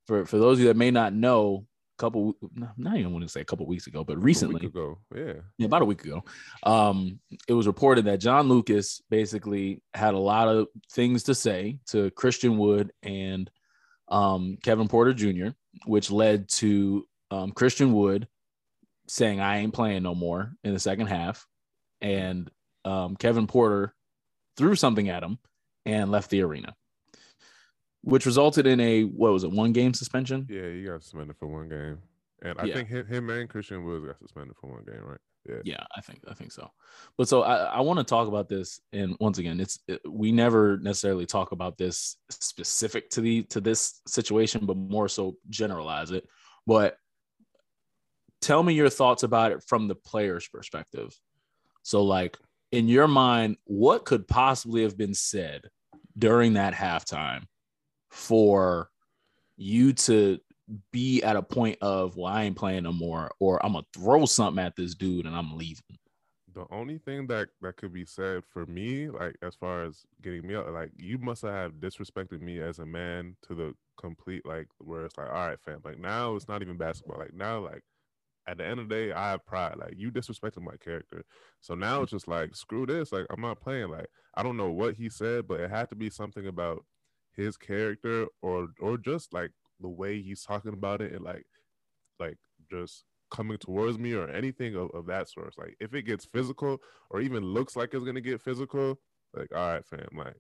for for those of you that may not know, a couple not even want to say a couple weeks ago, but a week recently, ago. Yeah. yeah, about a week ago, um, it was reported that John Lucas basically had a lot of things to say to Christian Wood and um, Kevin Porter Jr., which led to um, Christian Wood saying, "I ain't playing no more" in the second half, and um, Kevin Porter threw something at him and left the arena, which resulted in a what was it, one game suspension? Yeah, he got suspended for one game. And I Yeah. think him, him and Christian Woods got suspended for one game, right? Yeah. Yeah, I think I think so. But so I, I want to talk about this, and once again, it's it, we never necessarily talk about this specific to the to this situation, but more so generalize it. But tell me your thoughts about it from the player's perspective. So, like in your mind, what could possibly have been said during that halftime for you to be at a point of, well, I ain't playing no more, or I'm gonna throw something at this dude and I'm leaving. The only thing that that could be said for me, like as far as getting me like you must have disrespected me as a man to the complete, like where it's like, all right, fam, like now it's not even basketball. Like now, like at the end of the day, I have pride. Like you disrespected my character, so now it's just like screw this. Like I'm not playing. Like I don't know what he said, but it had to be something about his character or or just like the way he's talking about it and like like just coming towards me or anything of, of that sort. Like if it gets physical or even looks like it's gonna get physical, like all right, fam, like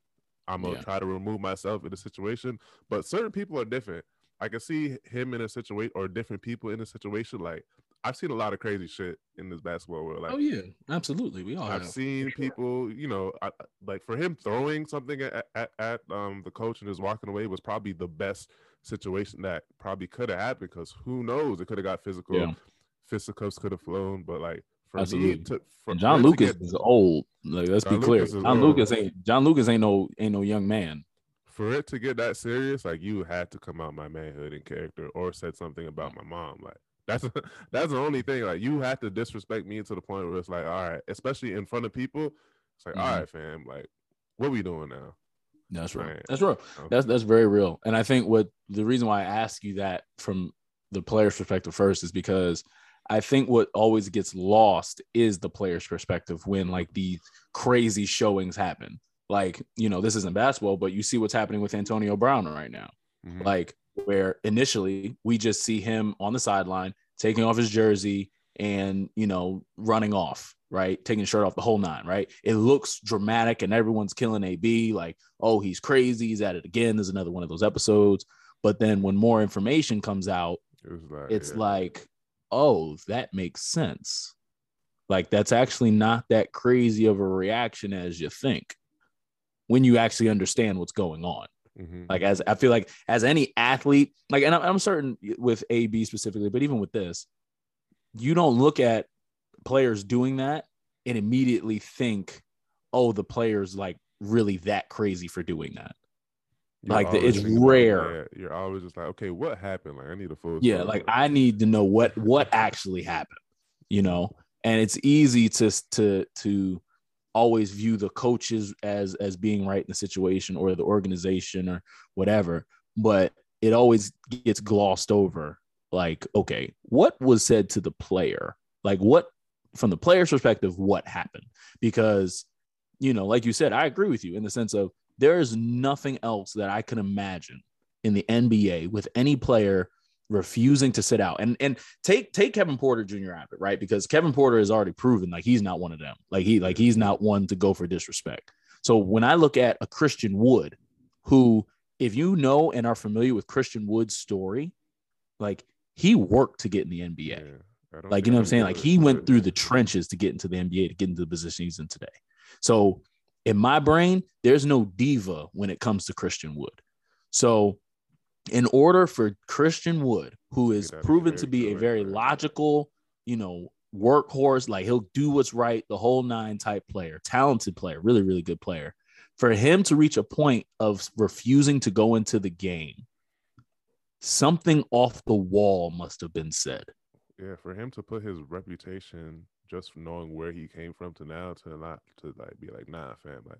I'm gonna Yeah. try to remove myself in the situation. But certain people are different. I can see him in a situation or different people in a situation. Like I've seen a lot of crazy shit in this basketball world. Like oh yeah, absolutely. We all I've have. seen people, you know, I, like for him throwing something at, at, at um the coach and just walking away was probably the best situation that probably could have happened because who knows it could have got physical, Yeah. fisticuffs could have flown, but like for Absolutely. me to for John Lucas get- is old. Like, let's John be clear. Lucas John old. Lucas ain't John Lucas ain't no ain't no young man. for it to get that serious, like you had to come out my manhood and character or said something about my mom. Like that's that's the only thing. Like you have to disrespect me to the point where it's like, all right, especially in front of people. It's like, all Mhm. right, fam, like what we doing now? That's right. Right. That's real. That's that's very real. And I think what the reason why I ask you that from the player's perspective first is because I think what always gets lost is the player's perspective when like these crazy showings happen. Like, you know, this isn't basketball, but you see what's happening with Antonio Brown right now. Mhm. Like where initially we just see him on the sideline taking off his jersey and you know running off, right? Taking shirt off the whole nine, right? It looks dramatic and everyone's killing AB like, "Oh, he's crazy, he's at it again." There's another one of those episodes. But then when more information comes out, It like it's yeah. like, "Oh, that makes sense." Like that's actually not that crazy of a reaction as you think when you actually understand what's going on Mhm. like as I feel like as any athlete, like and I'm, I'm certain with AB specifically, but even with this, you don't look at players doing that and immediately think, oh, the player's like really that crazy for doing that. You're like, the- it's rare. You're always just like, okay, what happened? Like I need a full. Yeah, story. like I need to know what what actually happened, you know. And it's easy to to to always view the coaches as as being right in the situation or the organization or whatever, but it always gets glossed over. Like, okay, what was said to the player? Like, what from the player's perspective, what happened? Because you know, like you said, I agree with you in the sense of there is nothing else that I can imagine in the NBA with any player refusing to sit out. And and take take Kevin Porter Jr. out of it, right? Because Kevin Porter has already proven like he's not one of them. Like he like he's not one to go for disrespect. So when I look at a Christian Wood, who if you know and are familiar with Christian Wood's story, like he worked to get in the NBA. Yeah, Like, you know what I'm saying? Like he went through the trenches to get into the NBA to get into the position he's in today. So in my brain, there's no diva when it comes to Christian Wood. So in order for Christian Wood, who is Get out of proven to be a very logical, you know, workhorse, like he'll do what's right, the whole nine type player, talented player, really, really good player. For him to reach a point of refusing to go into the game, something off the wall must have been said. Yeah, for him to put his reputation just knowing where he came from to now to not to like be like, nah, fam, like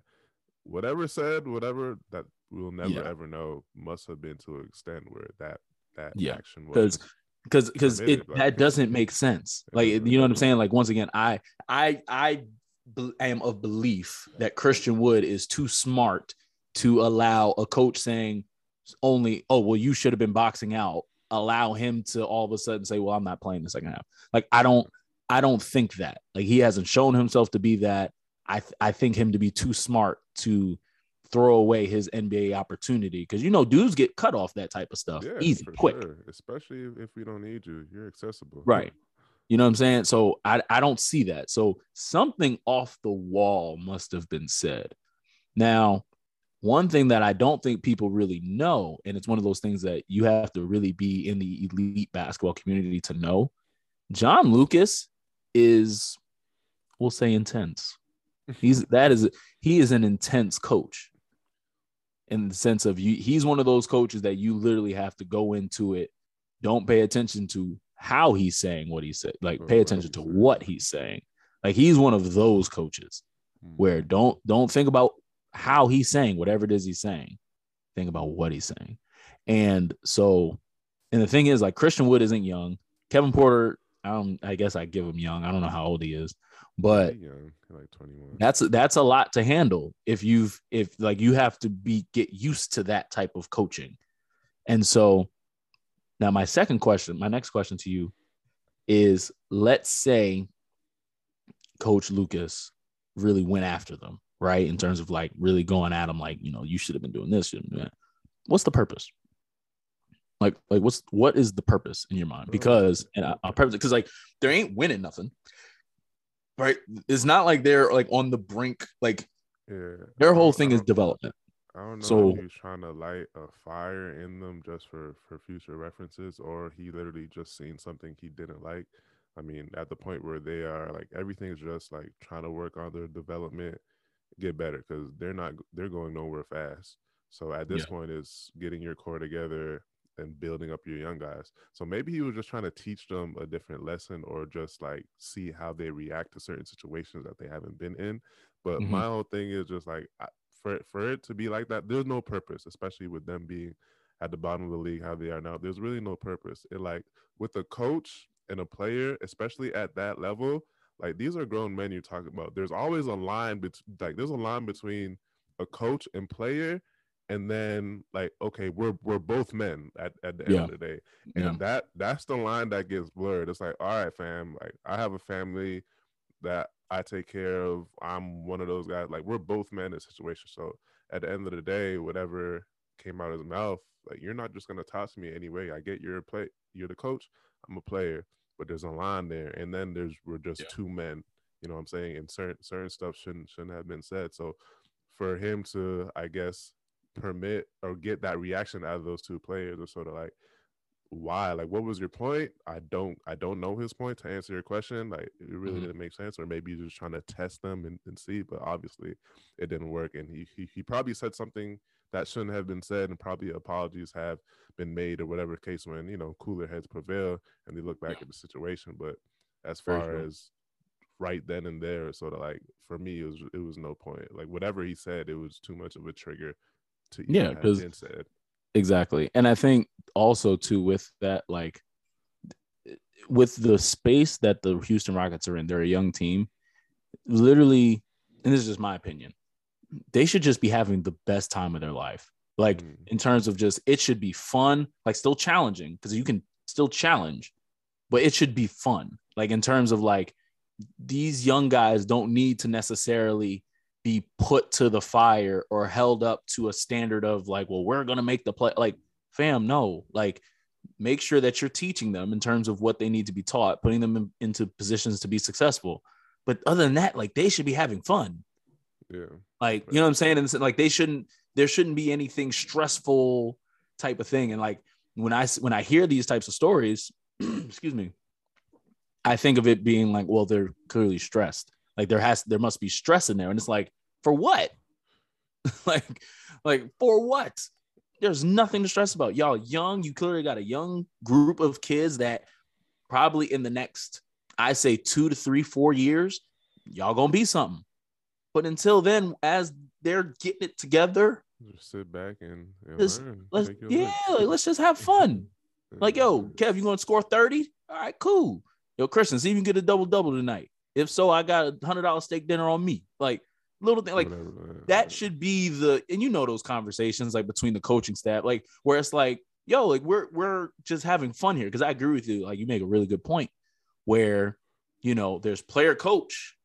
whatever said, whatever that we'll never Yeah. ever know must have been to an extent where that that Yeah, action was because because because it like- that doesn't make sense. like you know what i'm saying? Like once again i i i am of belief that christian wood is too smart to allow a coach saying only oh well you should have been boxing out allow him to all of a sudden say well i'm not playing the second half. Like i don't i don't think that. Like he hasn't shown himself to be that. I i think him to be too smart to throw away his nba opportunity because you know dudes get cut off that type of stuff yeah, easy quick sure. especially if- we don't need you, you're accessible. Right. You know what I'm saying? So I, I don't see that. So something off the wall must have been said. Now, one thing that I don't think people really know, and it's one of those things that you have to really be in the elite basketball community to know, John Lucas is, we'll say, intense. He's that is he is an intense coach in the sense of you. He's one of those coaches that you literally have to go into it. Don't pay attention to how he's saying what he said. Like pay attention to what he's saying. Like he's one of those coaches hmm. where don't don't think about how he's saying whatever it is he's saying. Think about what he's saying. And so, and the thing is, like Christian Wood isn't young. Kevin Porter, I don't. I guess I give him young. I don't know how old he is, but young, like 21. that's that's a lot to handle if you've if like you have to be get used to that type of coaching. And so now my second question my next question to you is let's say coach lucas really went after them right? In terms of like really going at them like you know you should have been doing this should have been doing that. what's the purpose? Like like what's what is the purpose in your mind? Because and I, i'll purpose because like there ain't winning nothing right it's not like they're like on the brink like Yeah. their whole thing is development I don't know So- if he was trying to light a fire in them just for for future references, or he literally just seen something he didn't like. I mean, at the point where they are like everything's just like trying to work on their development, get better because they're not they're going nowhere fast. So at this Yeah. point, it's getting your core together and building up your young guys. So maybe he was just trying to teach them a different lesson, or just like see how they react to certain situations that they haven't been in. But Mhm. my whole thing is just like I, for for it to be like that, there's no purpose, especially with them being at the bottom of the league how they are now. There's really no purpose. It like with a coach and a player, especially at that level, like these are grown men you're talking about. There's always a line between like there's a line between a coach and player, and then like okay, we're we're both men at, at the end Yeah. of the day. And yeah that that's the line that gets blurred. It's like, all right, fam, like I have a family that I take care of. I'm one of those guys. Like we're both men in a situation. So at the end of the day, whatever came out of his mouth, like you're not just gonna toss me anyway. I get you're a play you're the coach, I'm a player, but there's a line there. And then there's we're just Yeah. two men. You know what I'm saying? And certain certain stuff shouldn't shouldn't have been said. So for him to, I guess, permit or get that reaction out of those two players or sort of like why? Like what was your point? I don't i don't know his point to answer your question. Like it really Mhm. didn't make sense. Or maybe you're just trying to test them and, and see but obviously it didn't work. And he, he he probably said something that shouldn't have been said and probably apologies have been made or whatever case when you know cooler heads prevail and they look back Yeah. at the situation. But as far true. as right then and there sort of like for me it was it was no point. Like whatever he said it was too much of a trigger to Yeah, have 'cause- been said. Exactly. And i think also too with that like with the space that the houston rockets are in they're a young team literally and this is just my opinion they should just be having the best time of their life. Like Mm. in terms of just it should be fun like still challenging because you can still challenge but it should be fun. Like in terms of like these young guys don't need to necessarily be put to the fire or held up to a standard of like well we're going to make the play like fam no like make sure that you're teaching them in terms of what they need to be taught putting them in, into positions to be successful but other than that like they should be having fun yeah like, you know what I'm saying? And like they shouldn't, there shouldn't be anything stressful type of thing. And like when I when I hear these types of stories, excuse me, I think of it being like, well, they're clearly stressed. Like there has there must be stress in there. And it's like, for what? like, like for what? There's nothing to stress about. Y'all young, you clearly got a young group of kids that probably in the next, I say two to three, four years, y'all gonna be something. But until then, as they're getting it together, Just sit back and, and Just learn. let's yeah, like, let's just have fun. Like, yo, Kev, you gonna score 30? All right, cool. Yo, Christian, see if you can get a double double tonight. If so, I got a hundred dollar steak dinner on me. Like little thing, like Whatever, that should be the and you know those conversations like between the coaching staff, like where it's like, yo, like we're we're just having fun here. Cause I agree with you. Like you make a really good point where you know there's player coach,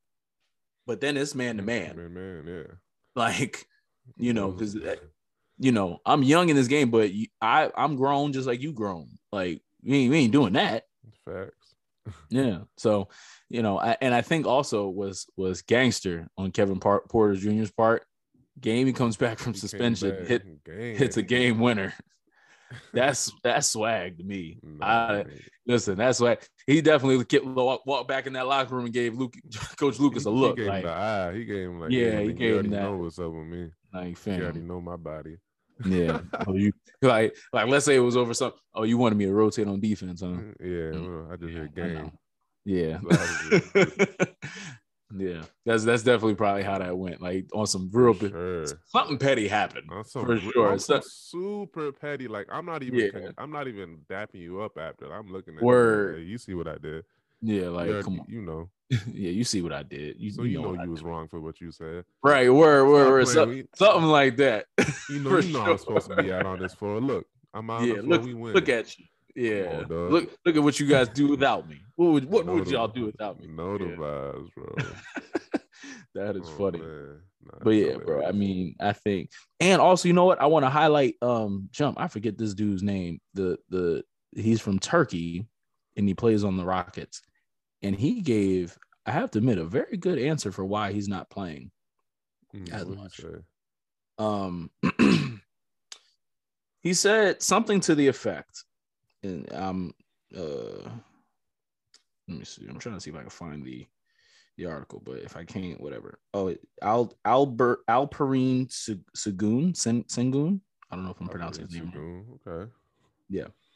but then it's man to man. Man, man, yeah. Like, you know, because uh, you know, I'm young in this game, but I I'm grown just like you grown. Like we ain't, we ain't doing that. facts. Yeah. So, you know, I, and I think also was was gangster on Kevin Par- Porter Jr.'s part. Game he comes back from He suspension, back hit game. hits a game winner. that's that's swag to me. I, listen, that's why he definitely get, walk, walk back in that locker room and gave Luke, Coach Lucas He- a he look gave him like, the eye. He gave him like, Yeah, he he gave him already that. know what's up with me. like You already fam, know my body. Yeah. oh, you like like let's say it was over something. Oh, you wanted me to rotate on defense, huh? Mm, Yeah, Mm. well, I just Yeah, hear I game. Yeah. Yeah. That's that's definitely probably how that went. Like on some real sure. something petty happened. Some, For re- sure. So- super petty. Like I'm not even. Yeah. I'm not even dapping you up after. I'm looking at Word. You, you see what I did. Yeah, like already- come on. You know. yeah, you see what I did. You, So you know, know you was did. wrong for what you said. right. Word, word, word. So- something like that. You know, you know I'm supposed to be out on this floor. Look, I'm out yeah, on the floor. look, we win. look at you. Yeah, on, look, look at what you guys do without me. What would what Know would the- y'all do without me? Know the vibes, bro. that is Oh, funny. Nah, But yeah, bro. I mean, I think, and also, you know what? I want to highlight. Um, jump. I forget this dude's name. The the he's from Turkey, and he plays on the Rockets. And he gave, I have to admit, a very good answer for why he's not playing. Hmm, as much. say? Um, he said something to the effect, and um, uh, let me see. I'm trying to see if I can find the the article, but if I can't, whatever. Oh, Al Albert Alperine Sagoon Sen- Sengun. I don't know if I'm pronouncing his name. right. Okay.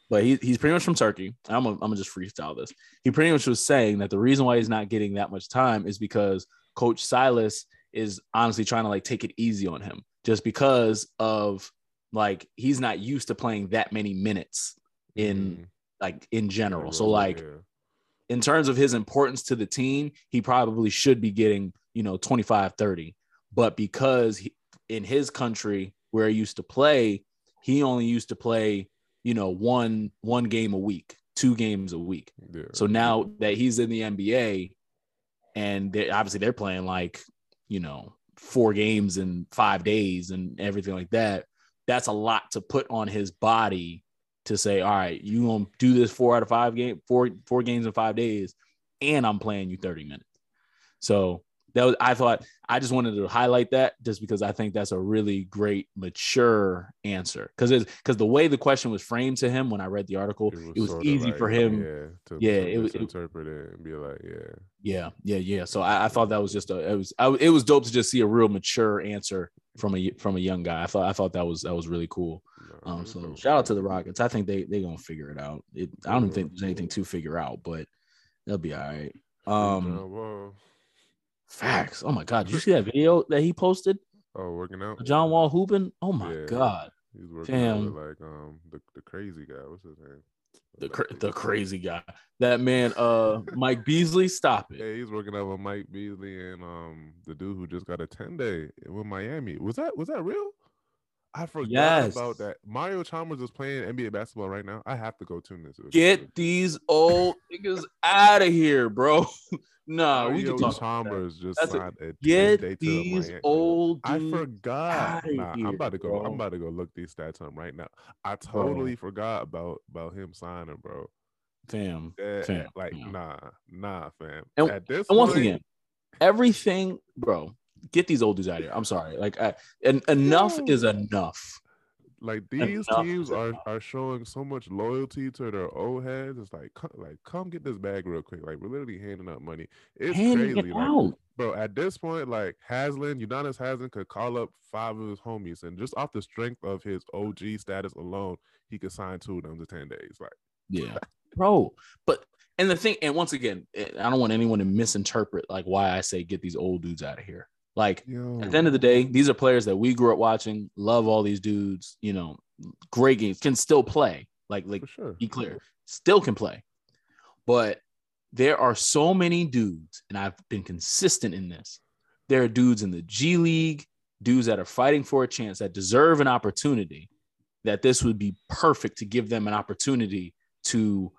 But he, he's pretty much from Turkey. I'm gonna, I'm gonna just freestyle this. He pretty much was saying that the reason why he's not getting that much time is because Coach Silas is honestly trying to like take it easy on him, just because of like he's not used to playing that many minutes in Mhm. like in general. So like yeah. in terms of his importance to the team, he probably should be getting, you know, 25, 30. But because he, in his country where he used to play, he only used to play, you know, one one game a week, two games a week. Yeah. So now that he's in the NBA and they obviously they're playing like, you know, four games in 5 days and everything like that, that's a lot to put on his body to say, all right, you gonna do this four out of five game, four four games in five days, and I'm playing you 30 minutes. So that was I thought I just wanted to highlight that just because I think that's a really great mature answer. Cause it's because the way the question was framed to him when I read the article, it was, sorta easy like, for him. Yeah. To, Yeah, to it was- it- it and be like, yeah. Yeah, yeah, yeah. So I, I thought that was just a it was I, it was dope to just see a real mature answer from a from a young guy. I thought I thought that was that was really cool. nah, Um, so dope, shout out to the Rockets. I think they they gonna figure it out. It, I don't think there's anything to figure out, but they'll be all right. Um. Facts. Oh my god, did you see that video that he posted? Oh, working out. John Wall hooping. Oh my Yeah. god, He's working out with like um the, the crazy guy. What's his name? the cra- the crazy guy. That man, uh, Mike Beasley. Stop it. Yeah, he's working out with Mike Beasley and um the dude who just got a 10 day with Miami. Was that was that real? I forgot Yes. about that. Mario Chalmers is playing NBA basketball right now. I have to go tune this. Get these old niggas out of here, bro. nah, we Mario can talk. about that. Just That's a- signed a 10 Get day to these Miami. old I forgot. Nah, here, I'm about to go. bro. I'm about to go look these stats up right now. I Bro. totally forgot about about him signing, bro. fam. That- Fam, like, fam. nah, nah, fam. And- At this And once point- again, everything, bro. Get these old dudes out of here. I'm sorry. Like, I, and enough is enough. Like these Enough teams are are showing so much loyalty to their old heads. It's like, come, like, come get this bag real quick. Like, we're literally handing out money. It's Handing crazy, it like, bro. At this point, like Haslem, Udonis Haslem could call up five of his homies, and just off the strength of his OG status alone, he could sign two of them to ten days. Like, Yeah, bro. But and the thing, and once again, eh, I don't want anyone to misinterpret like why I say get these old dudes out of here. Like yo, at the end of the day, these are players that we grew up watching, love all these dudes, you know, great games, can still play. Like, like for sure. be clear, still can play. But there are so many dudes, and I've been consistent in this. There are dudes in the G League, dudes that are fighting for a chance that deserve an opportunity. That this would be perfect to give them an opportunity to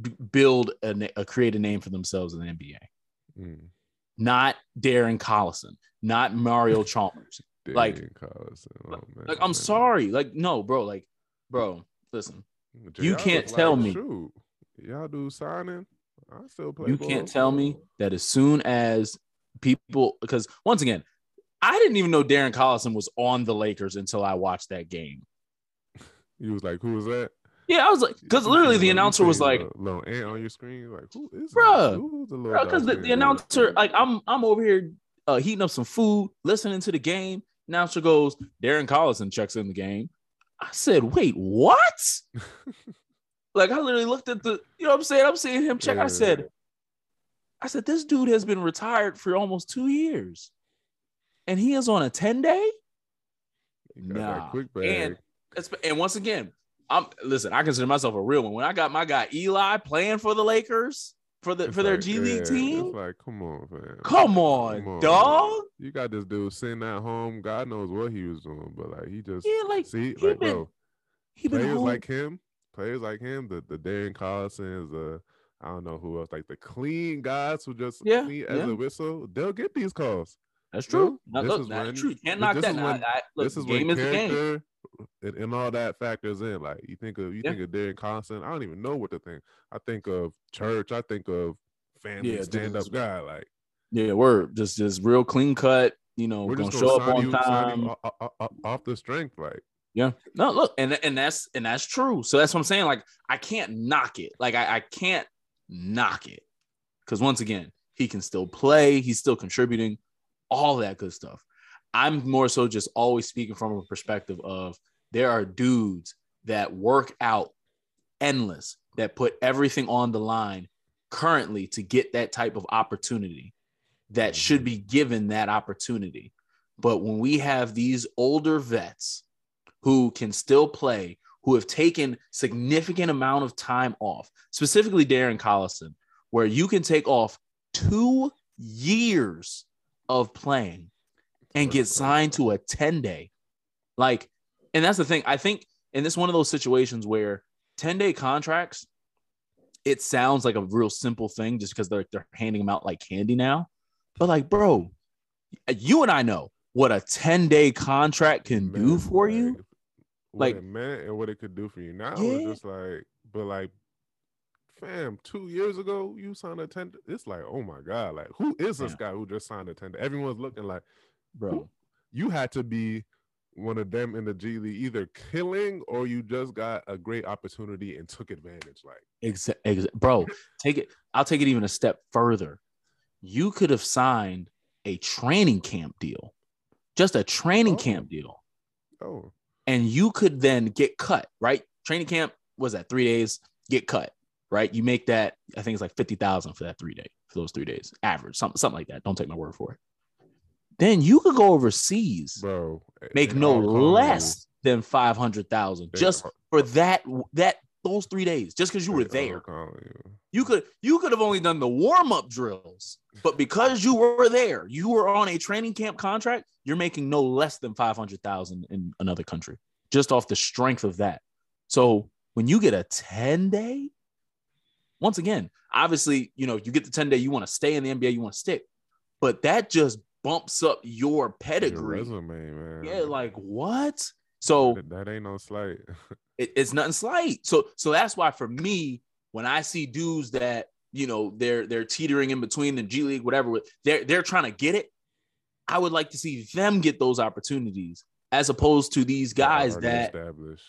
b- build a, a create a name for themselves in the NBA. Mm, Not Darren Collison, not Mario Chalmers. Like- Oh, Like, I'm sorry. Like, no, bro. Like, bro, listen. You can't tell me- Shoot, y'all do signing. I still play. You ball. can't tell me that as soon as people, because once again, I didn't even know Darren Collison was on the Lakers until I watched that game. He was like, who was that? Yeah, I was like, because literally the announcer was like, little ant on your screen. Like, who is Bruh. that? Who's the little because the, the announcer, like, I'm I'm over here uh, heating up some food, listening to the game. Announcer goes, Darren Collison checks in the game. I said, wait, what? like, I literally looked at the, you know what I'm saying? I'm seeing him check. I said, I said, this dude has been retired for almost two years, and he is on a 10 day. You got that Nah. quick. And and once again, I'm listen. I consider myself a real one. When I got my guy Eli playing for the Lakers for the It's for their like, G League yeah, team, It's like, come on, fam. come on, Come on, dog. You got this dude sitting at home. God knows what he was doing, but like he just Yeah, like see, he like been- bro, he been players home. like him, players like him, the the Darren Collisons, uh, I don't know who else, like the clean guys who just Yeah, clean as yeah. a whistle, they'll get these calls. That's you know, true. Now, this look, is that's when- true. You can't knock that. when- I, look, this is game when is the game. And, and all that factors in. Like you think of you Yeah. think of Darren Collison, I don't even know what to think. I think of church. I think of family Yeah, stand up guy. Like Yeah, we're just just real clean cut. You know, we're gonna just show gonna up sign on you, time. you o- o- o- off the strength. Like Yeah. No, look, and and that's and that's true. So that's what I'm saying. Like, I can't knock it. Like, I, I can't knock it. Because once again, he can still play, he's still contributing, all that good stuff. I'm more so just always speaking from a perspective of there are dudes that work out endless, that put everything on the line currently to get that type of opportunity that mm-hmm. should be given that opportunity. But when we have these older vets who can still play, who have taken significant amount of time off, specifically Darren Collison, where you can take off two years of playing and get signed to a 10 day. Like, and that's the thing. I think, and this is one of those situations where 10 day contracts, it sounds like a real simple thing just because they're, they're handing them out like candy now. But like, bro, you and I know what a 10 day contract can do man, for you. like, what Like- it meant and what it could do for you. Now Yeah. it's just like, but like, fam, two years ago you signed a ten. It's like, oh my god, like who is this Yeah. guy who just signed a ten? Everyone's looking like Bro, you had to be one of them in the G League, either killing or you just got a great opportunity and took advantage. Like, exa- exa- bro, take it. I'll take it even a step further. You could have signed a training camp deal, just a training Oh. camp deal, oh, and you could then get cut. Right? Training camp was that three days. Get cut. Right? You make that. I think it's like fifty thousand for that three day for those three days, average, something something like that. Don't take my word for it. Then you could go overseas, bro, make no all calling you. less than five hundred thousand just all- for that that those three days, just because you were there. you. You could you could have only done the warm up drills, but because you were there, you were on a training camp contract. You're making no less than five hundred thousand in another country, just off the strength of that. So when you get a ten day, once again, obviously, you know you get the ten day, you want to stay in the NBA, you want to stick, but that just bumps up your Your pedigree. resume, man. Yeah, like what? So that, ain't no slight. it- it's nothing slight. So so that's why for me, when I see dudes that you know they're they're teetering in between the G League, whatever, they're they're trying to get it. I would like to see them get those opportunities as opposed to these guys that established.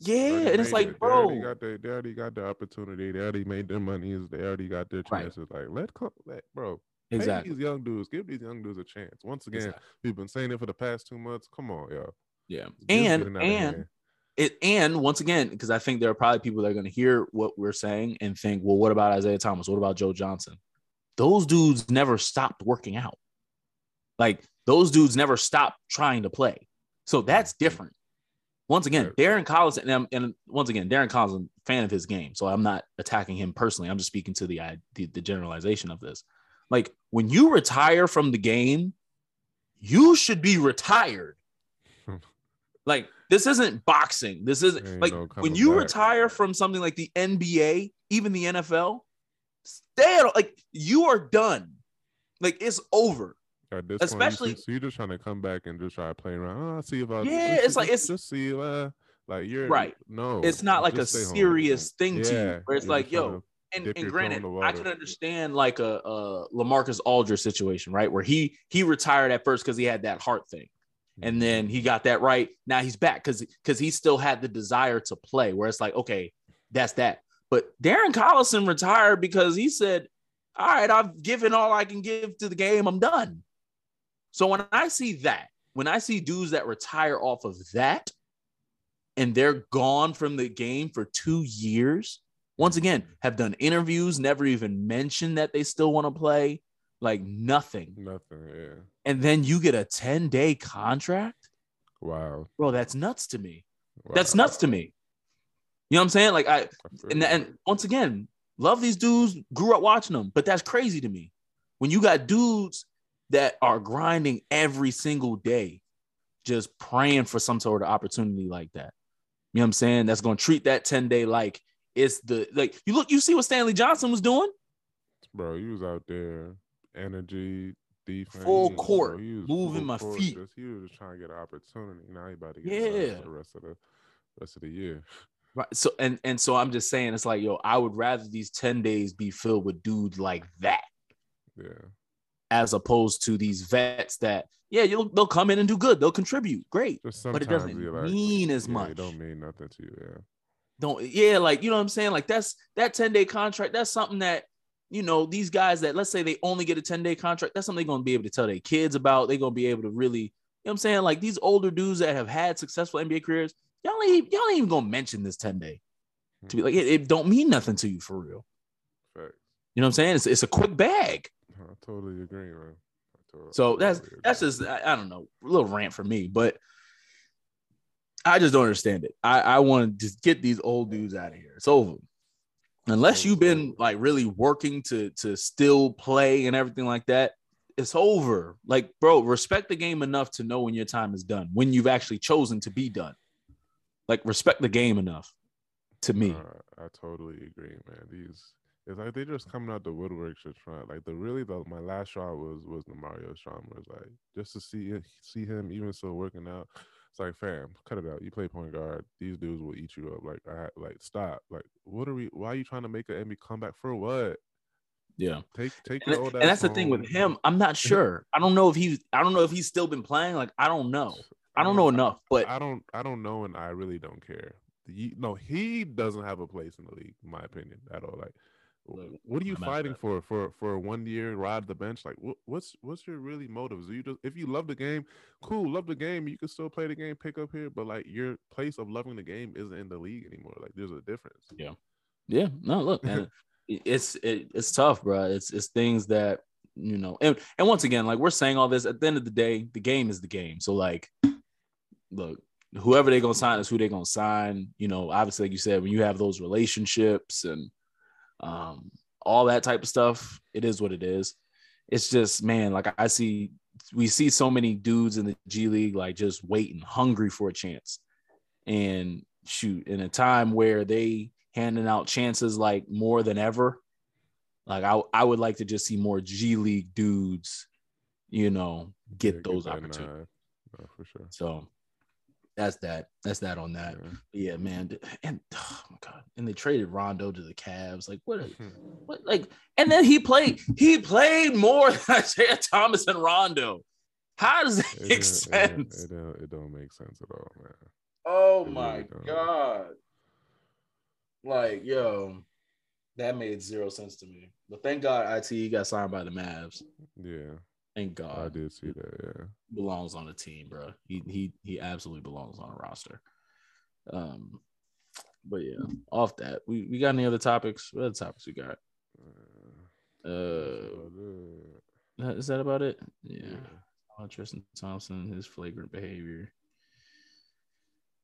yeah, and it's like, it. They already bro, got their, they already got the opportunity. They already made their monies. They already got their Right. chances. Like, let let bro. Pay exactly, these young dudes. Give these young dudes a chance. Once again, exactly. we've been saying it for the past two months. Come on, yo. yeah, and getting out of and it and once again because I think there are probably people that are going to hear what we're saying and think, well, what about Isaiah Thomas? What about Joe Johnson? Those dudes never stopped working out. Like those dudes never stopped trying to play. So mm-hmm. that's different. Once again, Darren Collins, and, I'm- and once again, Darren Collins, I'm a fan of his game. So I'm not attacking him personally. I'm just speaking to the, the the generalization of this. Like when you retire from the game, you should be retired. like this isn't boxing. This isn't Ain't like no when you back. retire from something like the NBA, even the NFL, stay at, like you are done. Like it's over. At this especially- point, so you're just trying to come back and just try to play around. Oh, see if I Yeah, it's like- it's- just see uh, like you're Right. No, It's not like a stay home. serious thing to you, where it's like, yo, and, and your toe in granted, I can understand like a, a LaMarcus Aldridge situation, right? Where he he retired at first because he had that heart thing. and then he got that right. Now he's back because because he still had the desire to play. Where it's like, okay, that's that. But Darren Collison retired because he said, "All right, I've given all I can give to the game. I'm done." So when I see that, when I see dudes that retire off of that, and they're gone from the game for two years, once again, have done interviews, never even mentioned that they still want to play, like nothing. Nothing. Yeah. And then you get a 10 day contract. Wow. Bro, that's nuts to me. wow. That's nuts to me. You know what I'm saying? Like I I and, and once again, love these dudes, grew up watching them, but that's crazy to me. When you got dudes that are grinding every single day, just praying for some sort of opportunity like that. You know what I'm saying? That's gonna treat that 10 day like it's the like you look, you see what Stanley Johnson was doing? bro, he was out there, energy, defense, Full court, he moving full my court, feet. Just, he was just trying to get an opportunity. Now he about to get Yeah. the rest of the rest of the year. Right. So and and so I'm just saying it's like, yo, I would rather these 10 days be filled with dudes like that Yeah. as opposed to these vets that, yeah, you'll they'll come in and do good, they'll contribute. Great. But it doesn't like, mean as yeah, much. It don't mean nothing to you. Yeah. Don't yeah, like you know what I'm saying? Like that's that 10 day contract, that's something that you know, these guys that let's say they only get a 10 day contract, that's something they're gonna be able to tell their kids about. They're gonna be able to really, you know what I'm saying? Like these older dudes that have had successful NBA careers, y'all ain't y'all ain't even gonna mention this 10 day. To be like, it, it don't mean nothing to you for real. Facts. You know what I'm saying? It's, it's a quick bag. I totally agree, man. I to- So that's totally that's agree. just I, I don't know, a little rant for me, but I just don't understand it. I I want to just get these old dudes out of here. It's over. Unless you've been like really working to to still play and everything like that, it's over. Like, bro, respect the game enough to know when your time is done, when you've actually chosen to be done. Like, respect the game enough. To me, Uh, I totally agree, man. These it's like they're just coming out the woodwork to try. Like the really the my last shot was was the Mario Chalmers. Like just to see see him even still working out. It's like fam, cut it out. You play point guard. These dudes will eat you up. Like I like stop. Like what are we? Why are you trying to make an NBA comeback for what? yeah. Take take And, your old. and that's the thing with him. I'm not sure. I don't know if he's. I don't know if he's still been playing. Like I don't know. I don't know enough. But I don't I don't know, and I really don't care. You, no, he doesn't have a place in the league, in my opinion, at all. Like, Look, what are you I'm fighting for? For for a one year ride the bench? Like, what, what's what's your really motives? Do you just if you love the game, cool, love the game, you can still play the game, pick up here, but like your place of loving the game isn't in the league anymore. Like, there's a difference. yeah, yeah. no, look, and it- it's it, it's tough, bro. It's it's things that you know, and and once again, like we're saying all this. At the end of the day, the game is the game. So like, look, whoever they're gonna sign is who they're gonna sign. You know, obviously, like you said, when you have those relationships and um all that type of stuff, it is what it is. It's just man, like I see, we see so many dudes in the G League like just waiting, hungry for a chance, and shoot, in a time where they handing out chances like more than ever. Like I, I would like to just see more G League dudes, you know, get Yeah, those that opportunities. No, for sure. So that's that. That's that on that. Yeah. Yeah, man. And oh my god. And they traded Rondo to the Cavs. Like what? A, what? Like and then he played. He played more than Isaiah Thomas and Rondo. How does that It make don't- it sense? It don't, it don't make sense at all, man. Oh my really god. Like, yo, that made zero sense to me. But thank God IT got signed by the Mavs. Yeah, Thank God. I did see that. Yeah. Belongs on the team, bro. He he he absolutely belongs on a roster. Um but yeah, off that. We we got any other topics? What other topics we got? Uh, Uh is that about it? Yeah. yeah. Oh, Tristan Thompson, his flagrant behavior.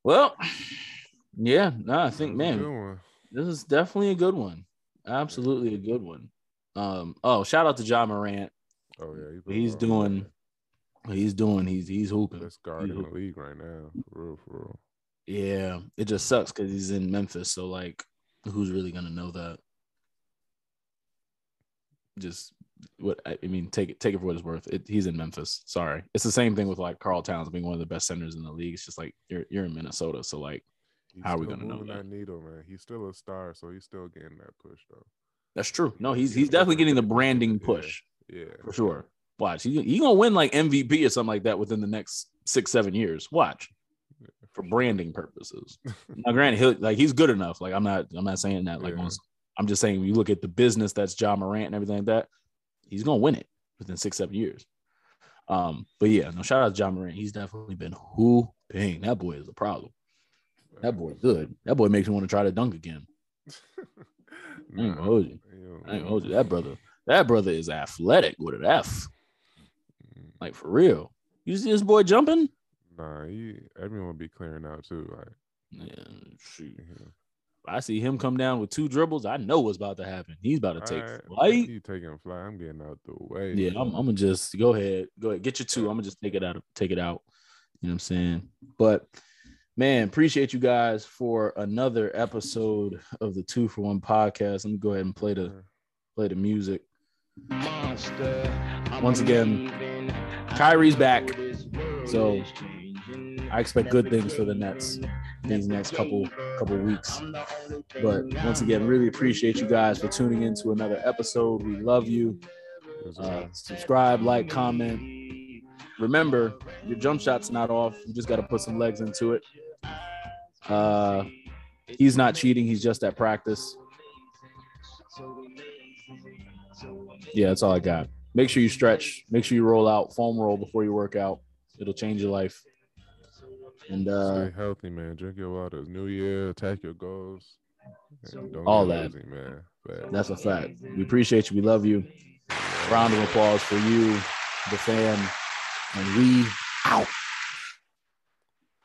Well, yeah, no, I think, a man, this is definitely a good one. Absolutely a good one. Um, oh, shout out to Ja Morant. Oh yeah, he's doing, he's doing, he's he's hooping. guard He's in the league right now. For real, for real. Yeah, it just sucks because he's in Memphis. So like, who's really gonna know that? Just what I mean, take it take it for what it's worth. It, he's in Memphis. Sorry, it's the same thing with like Karl Towns being one of the best centers in the league. It's just like you're you're in Minnesota, so like He's How are we gonna know that? that needle, man? He's still a star, so he's still getting that push, though. that's true. No, he's He's definitely getting the branding push Yeah, for sure. Watch, he, he gonna win like MVP or something like that within the next six, seven years. Watch for branding purposes. now, granted, he'll like he's good enough. Like I'm not, I'm not saying that. Like Yeah. on- I'm just saying, when you look at the business that's Ja Morant and everything like that, he's gonna win it within six, seven years. Um, but yeah, no shout out to Ja Morant. He's definitely been who? hooping. That boy is a problem. That boy good. That boy makes me want to try to dunk again. I ain't gonna hold you. I ain't gonna hold you. That brother, that brother is athletic with an F. Like for real. You see this boy jumping? Nah, he, everyone be clearing out too. Like, Yeah, shoot. yeah. I see him come down with two dribbles. I know what's about to happen. He's about to take Alright, flight. You taking flight? I'm getting out the way. Yeah, I'm, I'm gonna just go ahead, go ahead, get your two. I'm gonna just take it out, take it out. You know what I'm saying? But man, appreciate you guys for another episode of the Two for One podcast. Let me go ahead and play the play the music. Once again, Kyrie's back, so I expect good things for the Nets these next couple couple weeks. But once again, really appreciate you guys for tuning in to another episode. We love you. Uh, subscribe, like, comment. Remember, your jump shot's not off. You just got to put some legs into it. Uh, he's not cheating. He's just at practice. Yeah, that's all I got. Make sure you stretch. Make sure you roll out, foam roll before you work out. It'll change your life. And uh, Stay healthy, man. Drink your water. New year, attack your goals. And don't All that. lazy, man. But that's a fact. We appreciate you. We love you. Round of applause for you, the fan, and we out.